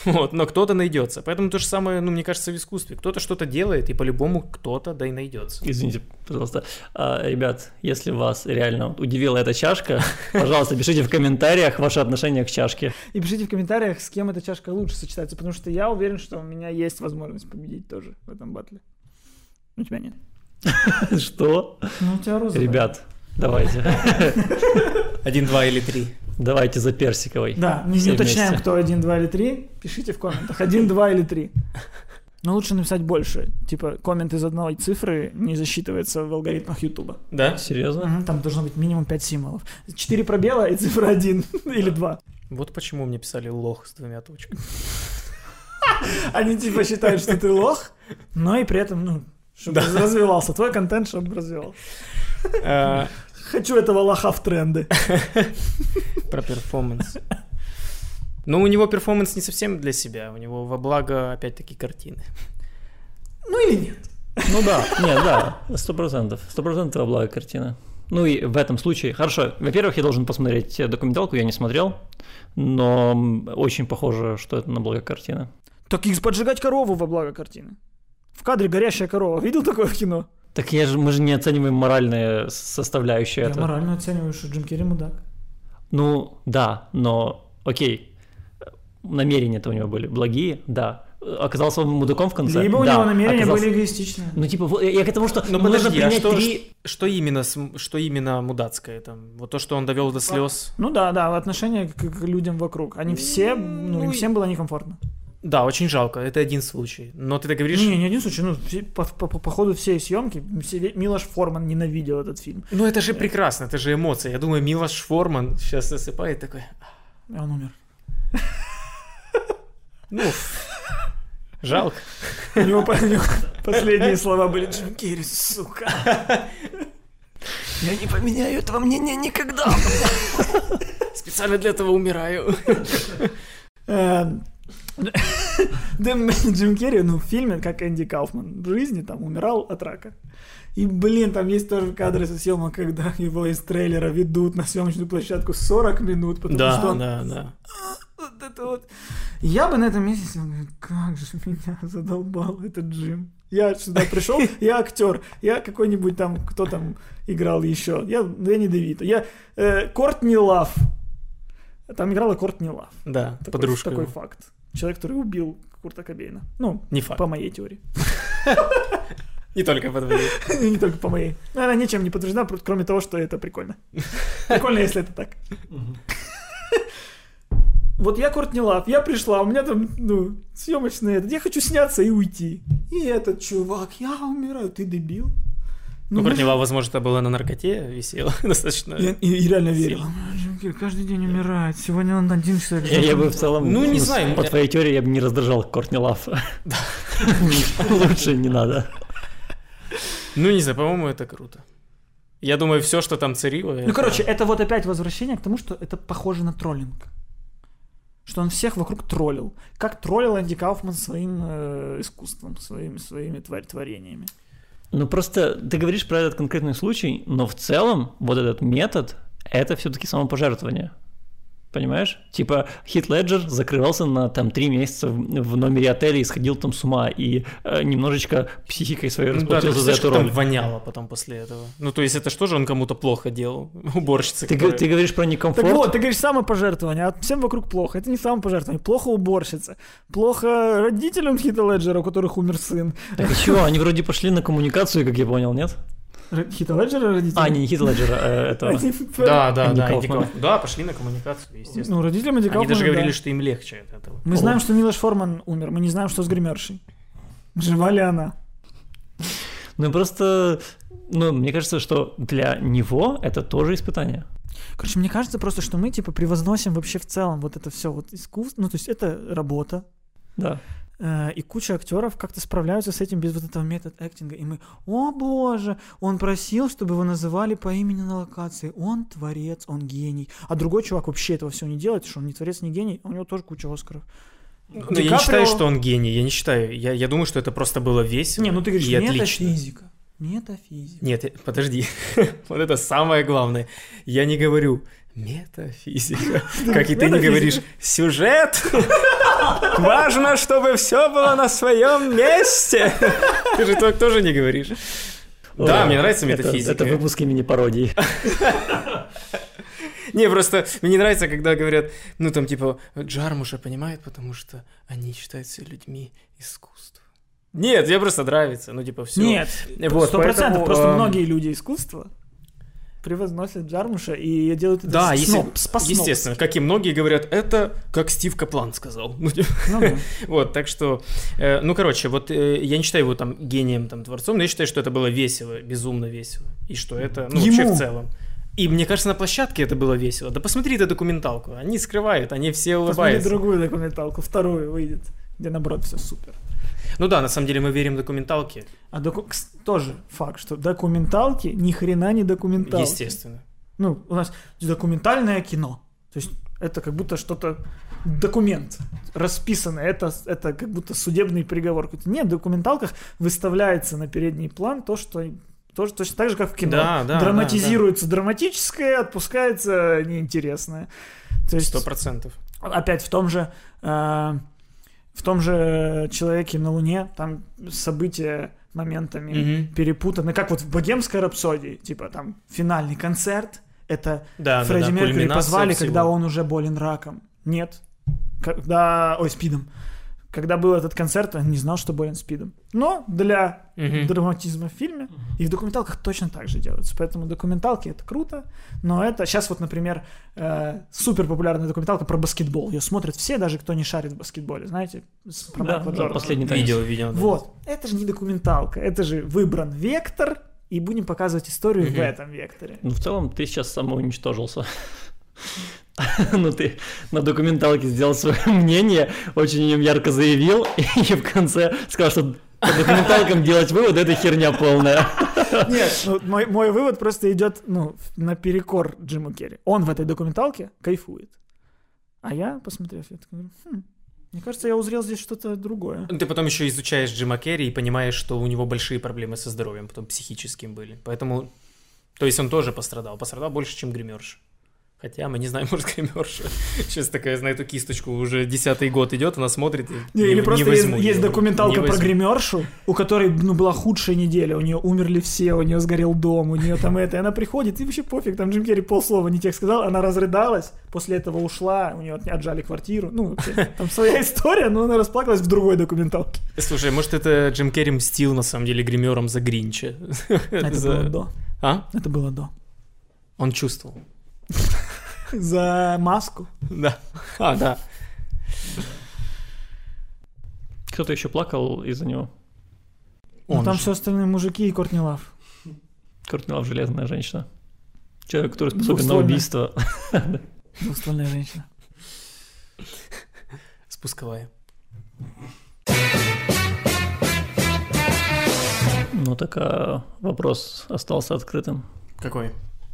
Вот, но кто-то найдется. Поэтому то же самое, ну, мне кажется, в искусстве. Кто-то что-то делает, и по-любому кто-то да и найдется. Извините, пожалуйста. А, ребят, если вас реально удивила эта чашка, пожалуйста, пишите в комментариях ваше отношение к чашке. И пишите в комментариях, с кем эта чашка лучше сочетается, потому что я уверен, что у меня есть возможность победить тоже в этом батле. У тебя нет. Что? Ну, у тебя розовая. Ребят, давайте. Один, два или три. Давайте за персиковой. Да, не, не уточняем, кто один, два или три. Пишите в комментах. Один, два или три. Но лучше написать больше. Типа, коммент из одной цифры не засчитывается в алгоритмах Ютуба. Да? Серьезно? Мгм, Там должно быть минимум 5 символов. Четыре пробела и цифра один или два. Вот почему мне писали лох с двумя точками. Они типа считают, что ты лох, но и при этом, ну, чтобы развивался. Твой контент, чтобы развивался. А, Хочу этого лоха в тренды. Про перформанс. Но у него перформанс не совсем для себя, у него во благо, опять-таки, картины. Ну или нет. Ну да, нет, да, сто процентов, сто процентов благо картина. Ну и в этом случае, хорошо, во-первых, я должен посмотреть э, документалку, я не смотрел, но очень похоже, что это на благо картины. Так их поджигать корову во благо картины. В кадре горящая корова. Видел такое в кино? Так я же, мы же не оцениваем моральные составляющие Я этого. морально оцениваю, что Джим Керри мудак. Ну, да, но окей, намерения-то у него были благие, да. Оказался он мудаком в конце. Либо у да, него намерения оказался- были эгоистичные. Ну, типа, я к тому, что Ну мы нужно подожди, а принять что, три... что именно, что именно мудацкое там? Вот то, что он довел до слез. Ну да, да, отношение к, к людям вокруг. Они все, ну, им Ну, всем было некомфортно. Да, очень жалко, это один случай. Но ты так говоришь, Не, не один случай, ну, по, по- по- по ходу всей съемки все- Милош Форман ненавидел этот фильм. ну это же прекрасно, это же эмоции. Я думаю, Милош Форман сейчас засыпает такой, И он умер. ну, жалко. У него, по- у него последние слова были Джим Керри, сука. Я не поменяю этого мнения никогда. Специально для этого умираю. Джим Керри, ну, в фильме, как Энди Кауфман, в жизни там умирал от рака. И, блин, там есть тоже кадры со съемок, когда его из трейлера ведут на съемочную площадку 40 минут, потому что Да, он да, да. вот это вот. Я бы на этом месте сидел, как же меня задолбал этот Джим. Я сюда пришел, я актер, я какой-нибудь там, кто там играл еще. Я Дэнни Девито. Я э, Кортни Лав. Там играла Кортни Лав. Да, Такой, подружка. Такой факт. Человек, который убил Курта Кобейна. Ну, Не факт. по моей теории. Не только по твоей. Не только по моей. Она ничем не подтверждена, кроме того, что это прикольно. Прикольно, если это так. Вот я Кортни Лав, я пришла, у меня там, ну, съемочный этот, я хочу сняться и уйти. И этот чувак, я умираю, ты дебил. Ну, мы- Кортнева, возможно, это было на наркоте висело достаточно. И, реально верил. Каждый день умирает. Сегодня он один человек. Я, я бы в целом, Ну, не знаю, по я- твоей теории я бы не раздражал Кортни Лав. Лучше не надо. Ну, не знаю, по-моему, это круто. Я думаю, все, что там царило... Ну, короче, это вот опять возвращение к тому, что это похоже на троллинг. Что он всех вокруг троллил. Как троллил Энди Кауфман своим э, искусством, своими, своими тварь- творениями. Ну просто ты говоришь про этот конкретный случай, но в целом вот этот метод это все-таки самопожертвование. Понимаешь? Типа Хит Леджер закрывался на там три месяца в, в номере отеля и сходил там с ума и э, немножечко психикой своей Ну, да, расплатился за эту как там роль. воняло потом после этого. Ну, то есть это что же он кому-то плохо делал? Уборщица, Ты, которая- ты говоришь про Так некомфорт. вот, ты говоришь самопожертвование, а всем вокруг плохо. Это не самопожертвование. Плохо уборщица. Плохо родителям Хита Леджера, у которых умер сын. Так и чего, они вроде пошли на коммуникацию, как я понял, нет? Хита Леджера родители? А, не, не Хит Леджера, этого. Они- Да, да, да. Да, пошли на коммуникацию, естественно. Ну, родителям Энди Они даже говорили, что им легче от этого. Мы знаем, что Милош Форман умер. Мы не знаем, что с гримершей. Жива ли она? Ну просто, ну, мне кажется, что для него это тоже испытание. Короче, мне кажется просто, что мы, типа, превозносим вообще в целом вот это все вот искусство. Ну, то есть это работа. Да. Э, И куча актеров как-то справляются с этим без вот этого метод актинга. И мы, о боже, он просил, чтобы его называли по имени на локации. Он творец, он гений. А другой чувак вообще этого всего не делает, что он не творец, не гений, а у него тоже куча Оскаров. Ну, Ди я не считаю, что он гений, я не считаю. Я, я думаю, что это просто было весело. Не, ну ты говоришь, и отлично. метафизика. Метафизика. Нет, э, подожди. вот это самое главное. Я не говорю метафизика. Как и ты не говоришь сюжет. Важно, чтобы все было на своем месте. Ты же так тоже не говоришь. Да, мне нравится метафизика. Это выпуск имени пародии. Не, просто мне не нравится, когда говорят, ну там типа, Джармуша понимает, потому что они считаются людьми искусства. Нет, мне просто нравится, ну типа все. Нет, Вот, сто процентов. Просто эм, многие люди искусства превозносят Джармуша и делают это Да, с- если- сноб- по-снобски. естественно, как и многие говорят, это как Стив Каплан сказал. Ну, да. Вот, так что, э, ну, короче, вот э, я не считаю его там гением, там, творцом, но я считаю, что это было весело, безумно весело, и что это, ну, вообще Ему. в целом. И мне кажется, на площадке это было весело. Да посмотри эту документалку, они скрывают, они все Посмотри улыбаются. другую документалку, вторую выйдет, где наоборот все супер. Ну да, на самом деле мы верим документалке, А доку- тоже факт, что документалки ни хрена не документалки. естественно. Ну, у нас документальное кино. То есть это как будто что-то документ расписанный, это, это как будто судебный приговор. Нет, в документалках выставляется на передний план то, что тоже точно так же, как в кино. Да, да, Драматизируется драматическое, отпускается неинтересное. То есть, Сто процентов. опять в том же э, в том же человеке на Луне там события моментами Мгм. перепутаны, как вот в Богемской рапсодии, типа там финальный концерт, это Да, Фредди да, да, Меркьюри позвали, всего. когда он уже болен раком. Нет. Когда, ой, спидом. Когда был этот концерт, он не знал, что болен спидом. Но для Мгм. драматизма в фильме и в документалках точно так же делается. Поэтому документалки это круто, но это сейчас вот, например, э, супер популярная документалка про баскетбол. Ее смотрят все, даже кто не шарит в баскетболе, знаете, про Да, да, последний танец. Видео, видео. да. Вот, это же не документалка, это же выбран вектор, и будем показывать историю в Мгм. этом векторе. Ну, в целом, ты сейчас самоуничтожился. Ну, ты на документалке сделал свое мнение, очень о нем ярко заявил, и в конце сказал, что по документалкам делать вывод – это херня полная. Нет, ну, мой, мой вывод просто идет ну, наперекор Джиму Керри. Он в этой документалке кайфует. А я, посмотрев, я такой, «Хм, мне кажется, я узрел здесь что-то другое. Ты потом еще изучаешь Джима Керри и понимаешь, что у него большие проблемы со здоровьем, потом психическим были. Поэтому, то есть он тоже пострадал. Пострадал больше, чем гримерша. Хотя мы не знаем, может, гримерша. Сейчас такая, на эту кисточку уже десятый год идет, она смотрит и Не, или просто есть, возьму есть её. документалка Не про гримершу, у которой ну, была худшая неделя, у нее умерли все, у нее сгорел дом, у нее там это, и она приходит, и вообще пофиг, там Джим Керри полслова не тех сказал, она разрыдалась, после этого ушла, у нее от- отжали квартиру, ну, вообще, там своя история, но она расплакалась в другой документалке. Слушай, может, это Джим Керри мстил, на самом деле, гримером за Гринча? Это За- было до. А? Это было до. Он чувствовал. За маску. Да. А, да. Кто-то еще плакал из-за него. Ну, там же. все остальные мужики и Кортни Лав. Кортнилав железная женщина. Человек, который способен на убийство. Двуствольная женщина. Спусковая. Ну, так а вопрос остался открытым. Какой?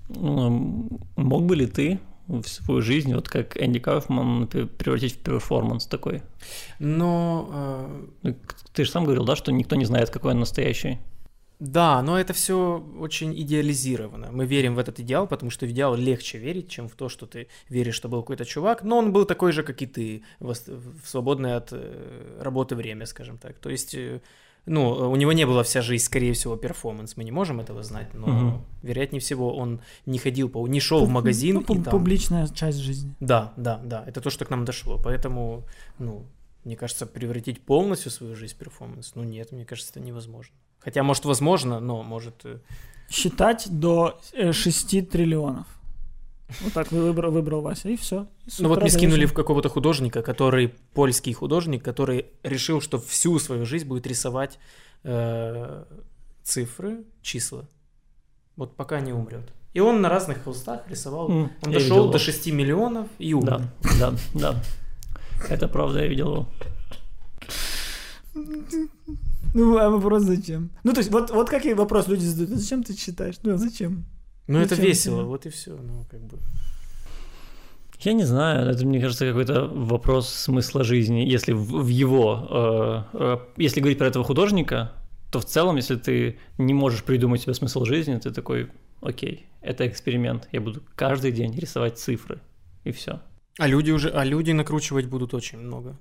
Мог бы ли ты в свою жизнь, вот как Энди Кауфман, превратить в перформанс такой? Но... э, Ну, Ты же сам говорил, да, что никто не знает, какой он настоящий. Да, но это все очень идеализировано. Мы верим в этот идеал, потому что в идеал легче верить, чем в то, что ты веришь, что был какой-то чувак, но он был такой же, как и ты, в свободное от э, работы время, скажем так. То есть, э, ну, у него не была вся жизнь, скорее всего, перформанс, мы не можем этого знать, но, Мгм. вероятнее всего, он не ходил, по, не шел в магазин Ну, и там... Публичная часть жизни. Да, да, да, это то, что к нам дошло, поэтому, ну, мне кажется, превратить полностью свою жизнь в перформанс, ну нет, мне кажется, это невозможно. Хотя, может, возможно, но может... э, Считать до 6 триллионов. Вот так вы выбрал, выбрал Вася, и все. Ну вот мне скинули в какого-то художника, который польский художник, который решил, что всю свою жизнь будет рисовать э, цифры, числа. Вот пока не умрет. И он на разных холстах рисовал. М, Он дошел видел до его. 6 миллионов и умер. Да, да, да. Это правда, я видел его. Ну, а вопрос зачем? Ну, то есть, вот, вот какой вопрос люди задают. «Ну, Зачем ты читаешь? Ну, а зачем? Ну это весело, вот и все. Ну, как бы. Я не знаю, это, мне кажется, какой-то вопрос смысла жизни. Если в, в его... Э, э, если говорить про этого художника, то в целом, если ты не можешь придумать себе смысл жизни, ты такой, окей, это эксперимент. Я буду каждый день рисовать цифры, и все. А люди уже, а люди накручивать будут очень много.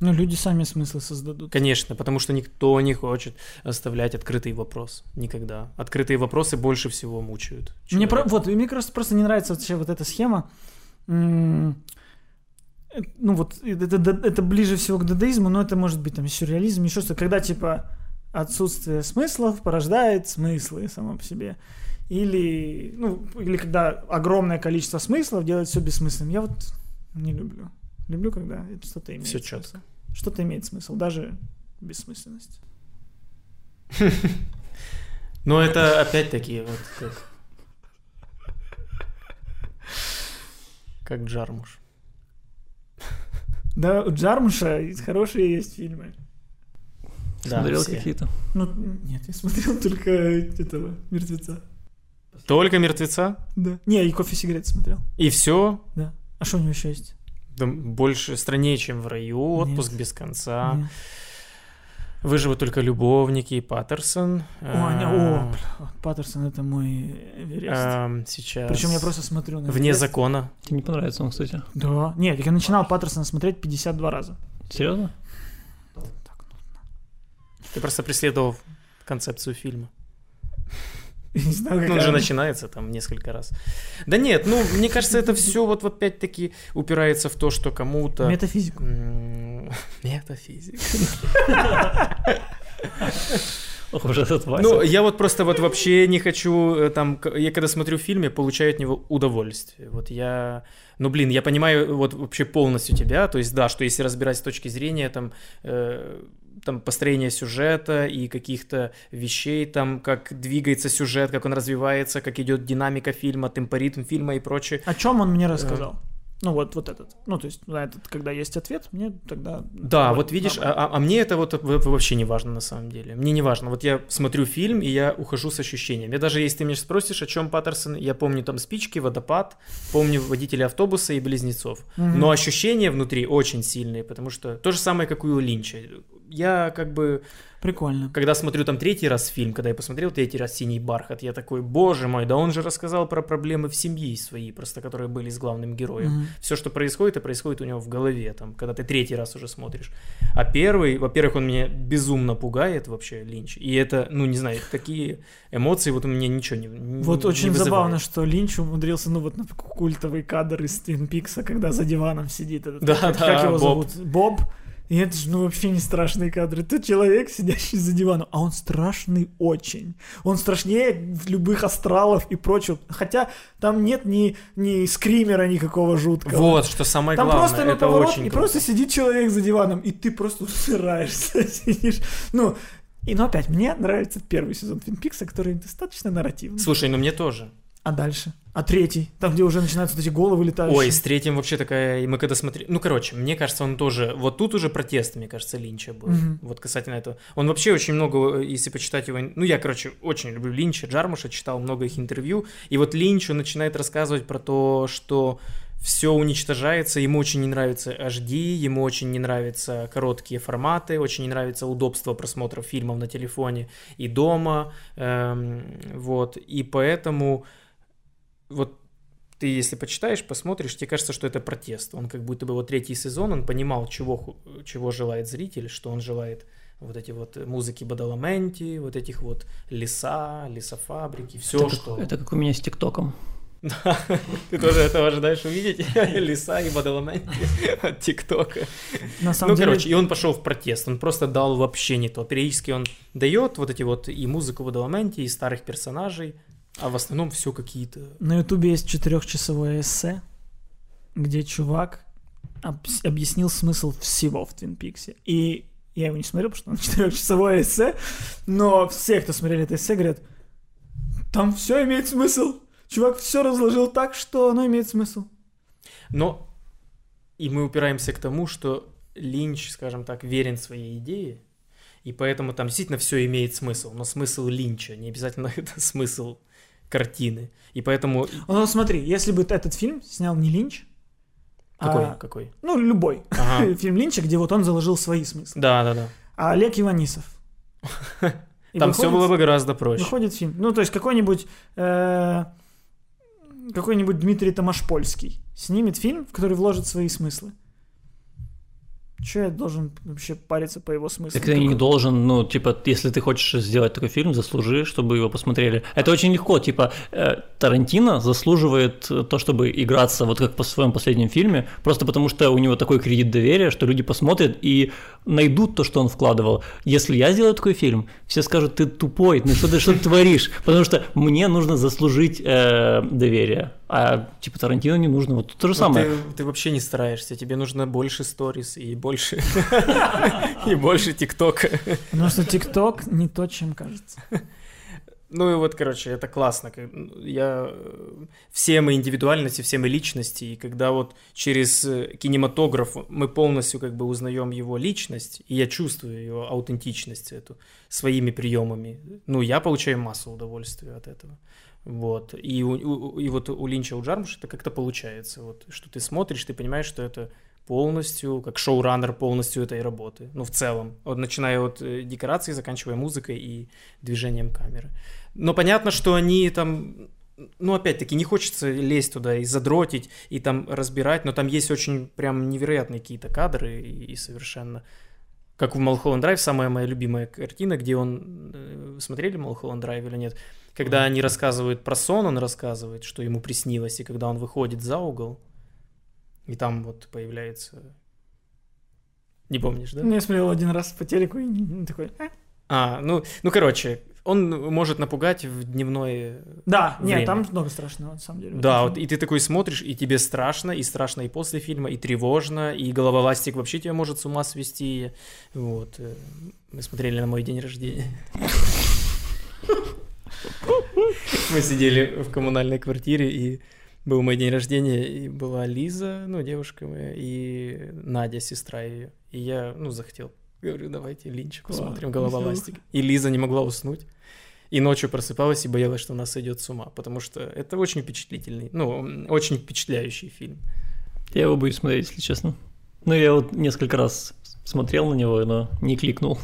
Ну, люди сами смыслы создадут. Конечно, потому что никто не хочет оставлять открытый вопрос. Никогда. Открытые вопросы больше всего мучают. Мне, человека. про, вот, мне просто, просто не нравится вообще вот эта схема. Э, Ну вот, это, это, это ближе всего к дадаизму, но это может быть там сюрреализм, еще что-то. Когда типа отсутствие смыслов порождает смыслы само по себе. Или, ну, или когда огромное количество смыслов делает все бессмысленным. Я вот не люблю. Люблю, когда это что-то имеет Всё смысл. Что-то имеет смысл, даже бессмысленность. Но это опять-таки вот как... Как Джармуш. Да, у Джармуша хорошие есть фильмы. Да, Смотрел какие-то. Ну, нет, я смотрел только этого мертвеца. Только мертвеца? Да. Не, и кофе сигарет смотрел. И все? Да. А что у него еще есть? Больше страннее, чем в раю, отпуск Нет. без конца. Нет. Выживут только любовники и Паттерсон. О, не- о, А, бля, Паттерсон это мой Эверест. ам, сейчас. Причем я просто смотрю на Вне Эверест. закона. Тебе не понравится он, кстати. Да. Нет, я начинал Паттерсона смотреть 52 раза. Серьезно? Ты просто преследовал концепцию фильма. Не знаю, Ну, он же начинается там несколько раз. Да нет, ну, мне кажется, это все вот опять-таки упирается в то, что кому-то... Метафизику. М, Метафизика. Ох, уже этот Вася. Ну, я вот просто вот вообще не хочу э, там... Я когда смотрю фильм, я получаю от него удовольствие. Вот я... Ну, блин, я понимаю вот вообще полностью тебя. То есть, да, что если разбирать с точки зрения там... э, там построения сюжета и каких-то вещей, там, как двигается сюжет, как он развивается, как идет динамика фильма, темпоритм фильма и прочее. О чем он мне рассказал? Ну, вот, вот этот. Ну, то есть, на этот, когда есть ответ, мне тогда... Да, вот видишь, а, а- а мне это вот вообще не важно на самом деле. Мне не важно. Вот я смотрю фильм, и я ухожу с ощущением. Я даже если ты меня спросишь, о чем Паттерсон, я помню там спички, водопад, помню водителя автобуса и близнецов. Мгм. Но ощущения внутри очень сильные, потому что то же самое, как и у Линча. Я как бы, Прикольно. когда смотрю там третий раз фильм, когда я посмотрел третий раз «Синий бархат», я такой, боже мой, да он же рассказал про проблемы в семье свои, просто которые были с главным героем Мгм. все, что происходит, и происходит у него в голове, там, когда ты третий раз уже смотришь. А первый, во-первых, он меня безумно пугает вообще, Линч. И это, ну, не знаю, такие эмоции вот у меня ничего не не- Вот не очень вызывает. забавно, что Линч умудрился, ну вот на культовый кадр из Твин Пикса, когда за диваном сидит этот, Да, как, да, как его Боб. зовут? Боб. И это же, ну, вообще не страшные кадры. Тут человек, сидящий за диваном, а он страшный очень. Он страшнее любых астралов и прочего. Хотя там нет ни, ни скримера никакого жуткого. Вот, что самое Там главное, просто на это поворот, очень и круто. просто сидит человек за диваном, и ты просто усираешься, сидишь. Ну, и, но опять, мне нравится первый сезон Твин Пикса, который достаточно нарративный. Слушай, ну мне тоже. А дальше? А третий? Там, где уже начинаются вот эти головы летающие. Ой, с третьим вообще такая... Мы когда смотрели... Ну, короче, мне кажется, он тоже... Вот тут уже протест, мне кажется, Линча был. Мгм. Вот касательно этого. Он вообще очень много, если почитать его... Ну, я, короче, очень люблю Линча, Джармуша, читал много их интервью. И вот Линч, он начинает рассказывать про то, что все уничтожается, ему очень не нравится HD, ему очень не нравятся короткие форматы, очень не нравится удобство просмотра фильмов на телефоне и дома, эм, вот, и поэтому вот ты, если почитаешь, посмотришь, тебе кажется, что это протест. Он как будто бы вот третий сезон, он понимал, чего, чего желает зритель, что он желает вот эти вот музыки Бадаламенти, вот этих вот леса, лесофабрики, все, это, что... как, это как у меня с ТикТоком. Да, ты тоже этого ожидаешь увидеть? Леса и Бадаламенти от ТикТока. На самом Ну, деле, короче, и он пошел в протест, он просто дал вообще не то. Периодически он дает вот эти вот и музыку Бадаламенти, и старых персонажей, а в основном все какие-то... на Ютубе есть четырехчасовое эссе, где чувак обс- объяснил смысл всего в Твин Пиксе. И я его не смотрел, потому что он четырехчасовое эссе, но все, кто смотрели это эссе, говорят, там все имеет смысл. Чувак все разложил так, что оно имеет смысл. Но и мы упираемся к тому, что Линч, скажем так, верен своей идее, и поэтому там действительно все имеет смысл, но смысл Линча, не обязательно это смысл картины. И поэтому... Ну, смотри, если бы этот фильм снял не Линч, Какой? А, Какой? ну, любой Ага. фильм Линча, где вот он заложил свои смыслы. Да, да, да. А Олег Иванисов. И Там все было бы гораздо проще. Выходит фильм. Ну, то есть какой-нибудь э, какой-нибудь Дмитрий Томашпольский снимет фильм, в который вложит свои смыслы. Че я должен вообще париться по его смыслам? Так ты не должен, ну, типа, если ты хочешь сделать такой фильм, заслужи, чтобы его посмотрели. Это очень легко, типа, э, Тарантино заслуживает то, чтобы играться вот как по своем последнем фильме, просто потому что у него такой кредит доверия, что люди посмотрят и найдут то, что он вкладывал. Если я сделаю такой фильм, все скажут, ты тупой, ну что ты, что ты творишь? Потому что мне нужно заслужить э, доверие, а типа Тарантино не нужно. Вот то же Вот самое. Ты, ты вообще не стараешься, тебе нужно больше сторис и больше и больше ТикТока. Потому что ТикТок не то, чем кажется. Ну и вот, короче, это классно. Я э, все мы индивидуальности, все мы личности, и когда вот через э, кинематограф мы полностью как бы узнаем его личность, и я чувствую его аутентичность эту своими приемами, ну я получаю массу удовольствия от этого. Вот. И, у- и вот у Линча, у Джармуша это как-то получается. Вот, что ты смотришь, ты понимаешь, что это полностью, как шоураннер полностью этой работы. Ну, в целом. Вот начиная от э, декорации, заканчивая музыкой и движением камеры. Но понятно, что они там, ну, опять-таки, не хочется лезть туда и задротить, и там разбирать, но там есть очень прям невероятные какие-то кадры и, и совершенно... Как в Малхолланд Драйв, самая моя любимая картина, где он... э, Смотрели Малхолланд Драйв или нет? Когда они рассказывают про сон, он рассказывает, что ему приснилось, и когда он выходит за угол, и там вот появляется... Не помнишь, да? Ну, Я смотрел один раз по телеку и такой... «А». А, ну, ну, короче, он может напугать в дневное... Да, Время. нет, там много страшного, на самом деле. Да, вот и ты такой смотришь, и тебе страшно, и страшно и после фильма, и тревожно, и головоластик вообще тебя может с ума свести. Вот. э, Мы смотрели на мой день рождения. Мы сидели в коммунальной квартире, и был мой день рождения, и была Лиза, ну, девушка моя, и Надя, сестра ее. И я, ну, захотел. Говорю, давайте Линчик посмотрим, головоластик. И Лиза не могла уснуть. И ночью просыпалась и боялась, что она сойдет с ума, потому что это очень впечатлительный, ну, очень впечатляющий фильм. Я его боюсь смотреть, если честно. Ну, я вот несколько раз смотрел на него, но не кликнул.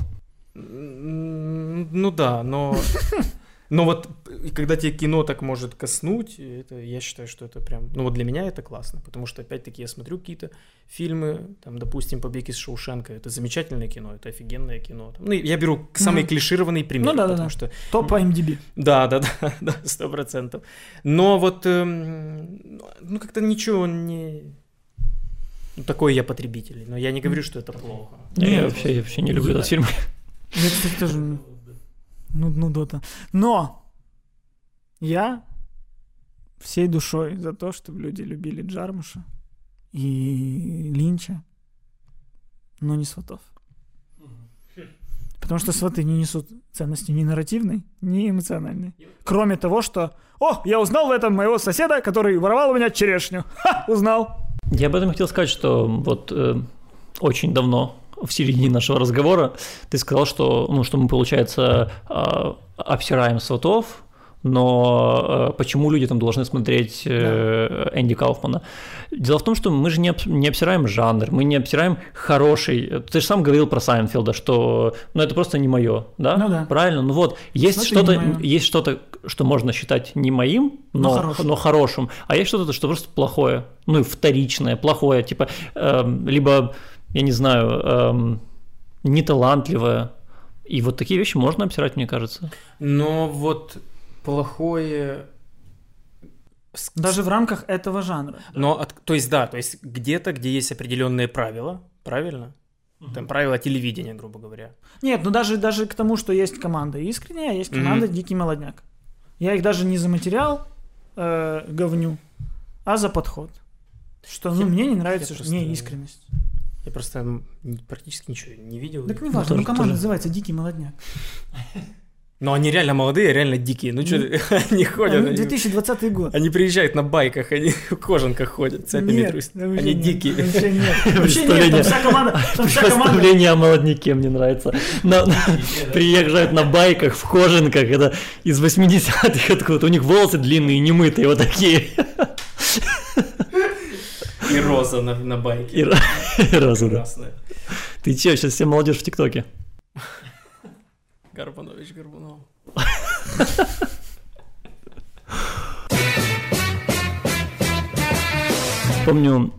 Ну да, но... Но вот когда тебе кино так может коснуть, это, я считаю, что это прям... Ну вот для меня это классно, потому что, опять-таки, я смотрю какие-то фильмы, там, допустим, «Побег из Шоушенка», это замечательное кино, это офигенное кино. Там, ну, я беру самый Мгм. клишированный пример, Ну да, потому да. что Топ по MDB. Да, да, да, да, сто процентов. Но вот, эм, ну, как-то ничего не... Ну, такой я потребитель, но я не говорю, что это плохо. Не, я вообще, я вообще не люблю этот фильм. Я, кстати, тоже... Ну, ну, дота. Но я всей душой за то, чтобы люди любили Джармуша и Линча, но не сватов. Потому что сваты не несут ценности ни нарративной, ни эмоциональной. Кроме того, что «О, я узнал в этом моего соседа, который воровал у меня черешню». Ха, узнал. Я об этом хотел сказать, что вот э, очень давно в середине нашего разговора ты сказал, что, ну, что мы, получается, э, обсираем сватов, но э, почему люди там должны смотреть э, Энди Кауфмана? Дело в том, что мы же не, не обсираем жанр, мы не обсираем хороший. Ты же сам говорил про Сайнфилда, что ну, это просто не мое, да? Ну да. Правильно? Ну вот, есть что-то, есть что-то, что можно считать не моим, Но но, хорошим. но хорошим, а есть что-то, что просто плохое, ну и вторичное, плохое, типа, эм, либо, я не знаю, эм, неталантливое. И вот такие вещи можно обсирать, мне кажется. Но вот плохое... Даже в рамках этого жанра. Но, от- то есть, да, то есть где-то, где есть определенные правила, правильно? Там правила телевидения, грубо говоря. Нет, ну даже, даже к тому, что есть команда искренняя, а есть команда Дикий Молодняк. Я их даже не за материал э, говню, а за подход. Что, ну, Я- мне не нравится я что просто- не искренность. Я просто практически ничего не видел. Так не Ну, важно, тоже- ну, команда тоже. называется Дикий Молодняк. Но они реально молодые, реально дикие. Ну что, они ходят, Ну, они, 2020 год. они приезжают на байках, они в кожанках ходят, цепями Нет, трусят. вообще Они нет, дикие. Вообще нет. Вообще нет, там вся команда, там вся команда. Представление о молодняке мне нравится. Приезжают на байках, в кожанках, это из 80-х откуда у них волосы длинные, немытые, вот такие. И роза на, на байке. И и роза, да. Красная. Ты че, сейчас все молодежь в ТикТоке? Горбунович Горбунов. Помню,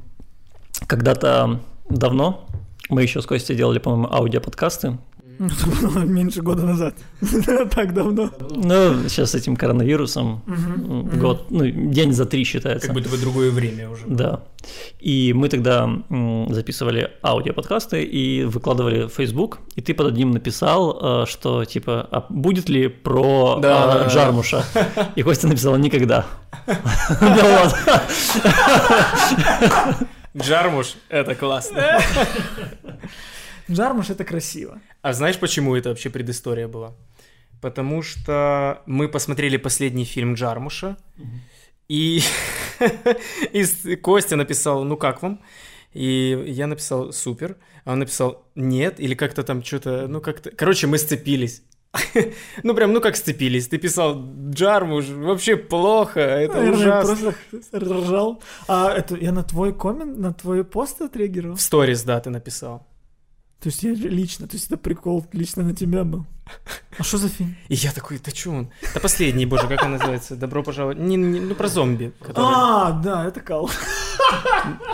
когда-то давно мы еще с Костей делали, по-моему, аудиоподкасты. Ну, это было меньше года назад. Так давно. Ну, сейчас с этим коронавирусом м, год, ну, день за три считается. Как будто бы другое время уже. Да. И мы тогда записывали аудиоподкасты и выкладывали в Facebook. И ты под одним написал, э, что типа, а будет ли про Да, да, да. Джармуша? И Костя написал никогда. Ну вот. Джармуш — это классно. Джармуш это красиво. А знаешь, почему это вообще предыстория была? Потому что мы посмотрели последний фильм Джармуша, и, Костя написал, ну как вам? И я написал супер, а он написал нет, или как-то там что-то, ну как-то... Короче, мы сцепились. Ну прям, ну как сцепились. Ты писал Джармуш, вообще плохо, это ужасно. просто ржал. А это я на твой коммент, на твой пост отреагировал? В сторис, да, ты написал. То есть я лично, то есть это прикол лично на тебя был. А что за фильм? И я такой, да чё он? Да последний, боже, как он называется? Добро пожаловать. Не, не- ну про зомби. который- А, да, это кал.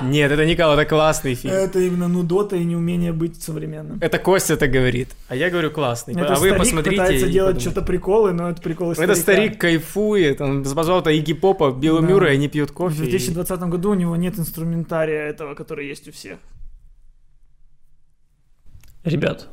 Нет, это не Кал, это классный фильм. Это именно нудота и неумение быть современным. Это Костя так говорит, а я говорю классный. Это а вы старик посмотрите. пытается делать что-то приколы, но это приколы Это старик кайфует, он позвал то Игги Попа, Билла Да. Мюра, и они пьют В кофе. и- 2020 году у него нет инструментария этого, который есть у всех. Ребят.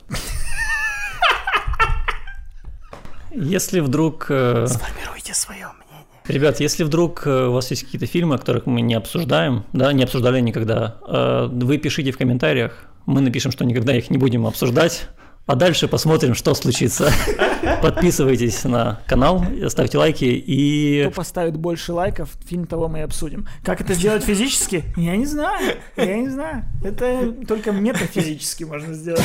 Если вдруг... э, Сформируйте свое мнение. Ребят, если вдруг э, у вас есть какие-то фильмы, о которых мы не обсуждаем, да, не обсуждали никогда, э, вы пишите в комментариях, мы напишем, что никогда их не будем обсуждать, а дальше посмотрим, что случится. Подписывайтесь на канал, ставьте лайки и... Кто поставит больше лайков, фильм того мы и обсудим. Как это сделать физически? Я не знаю. Я не знаю. Это только метафизически можно сделать.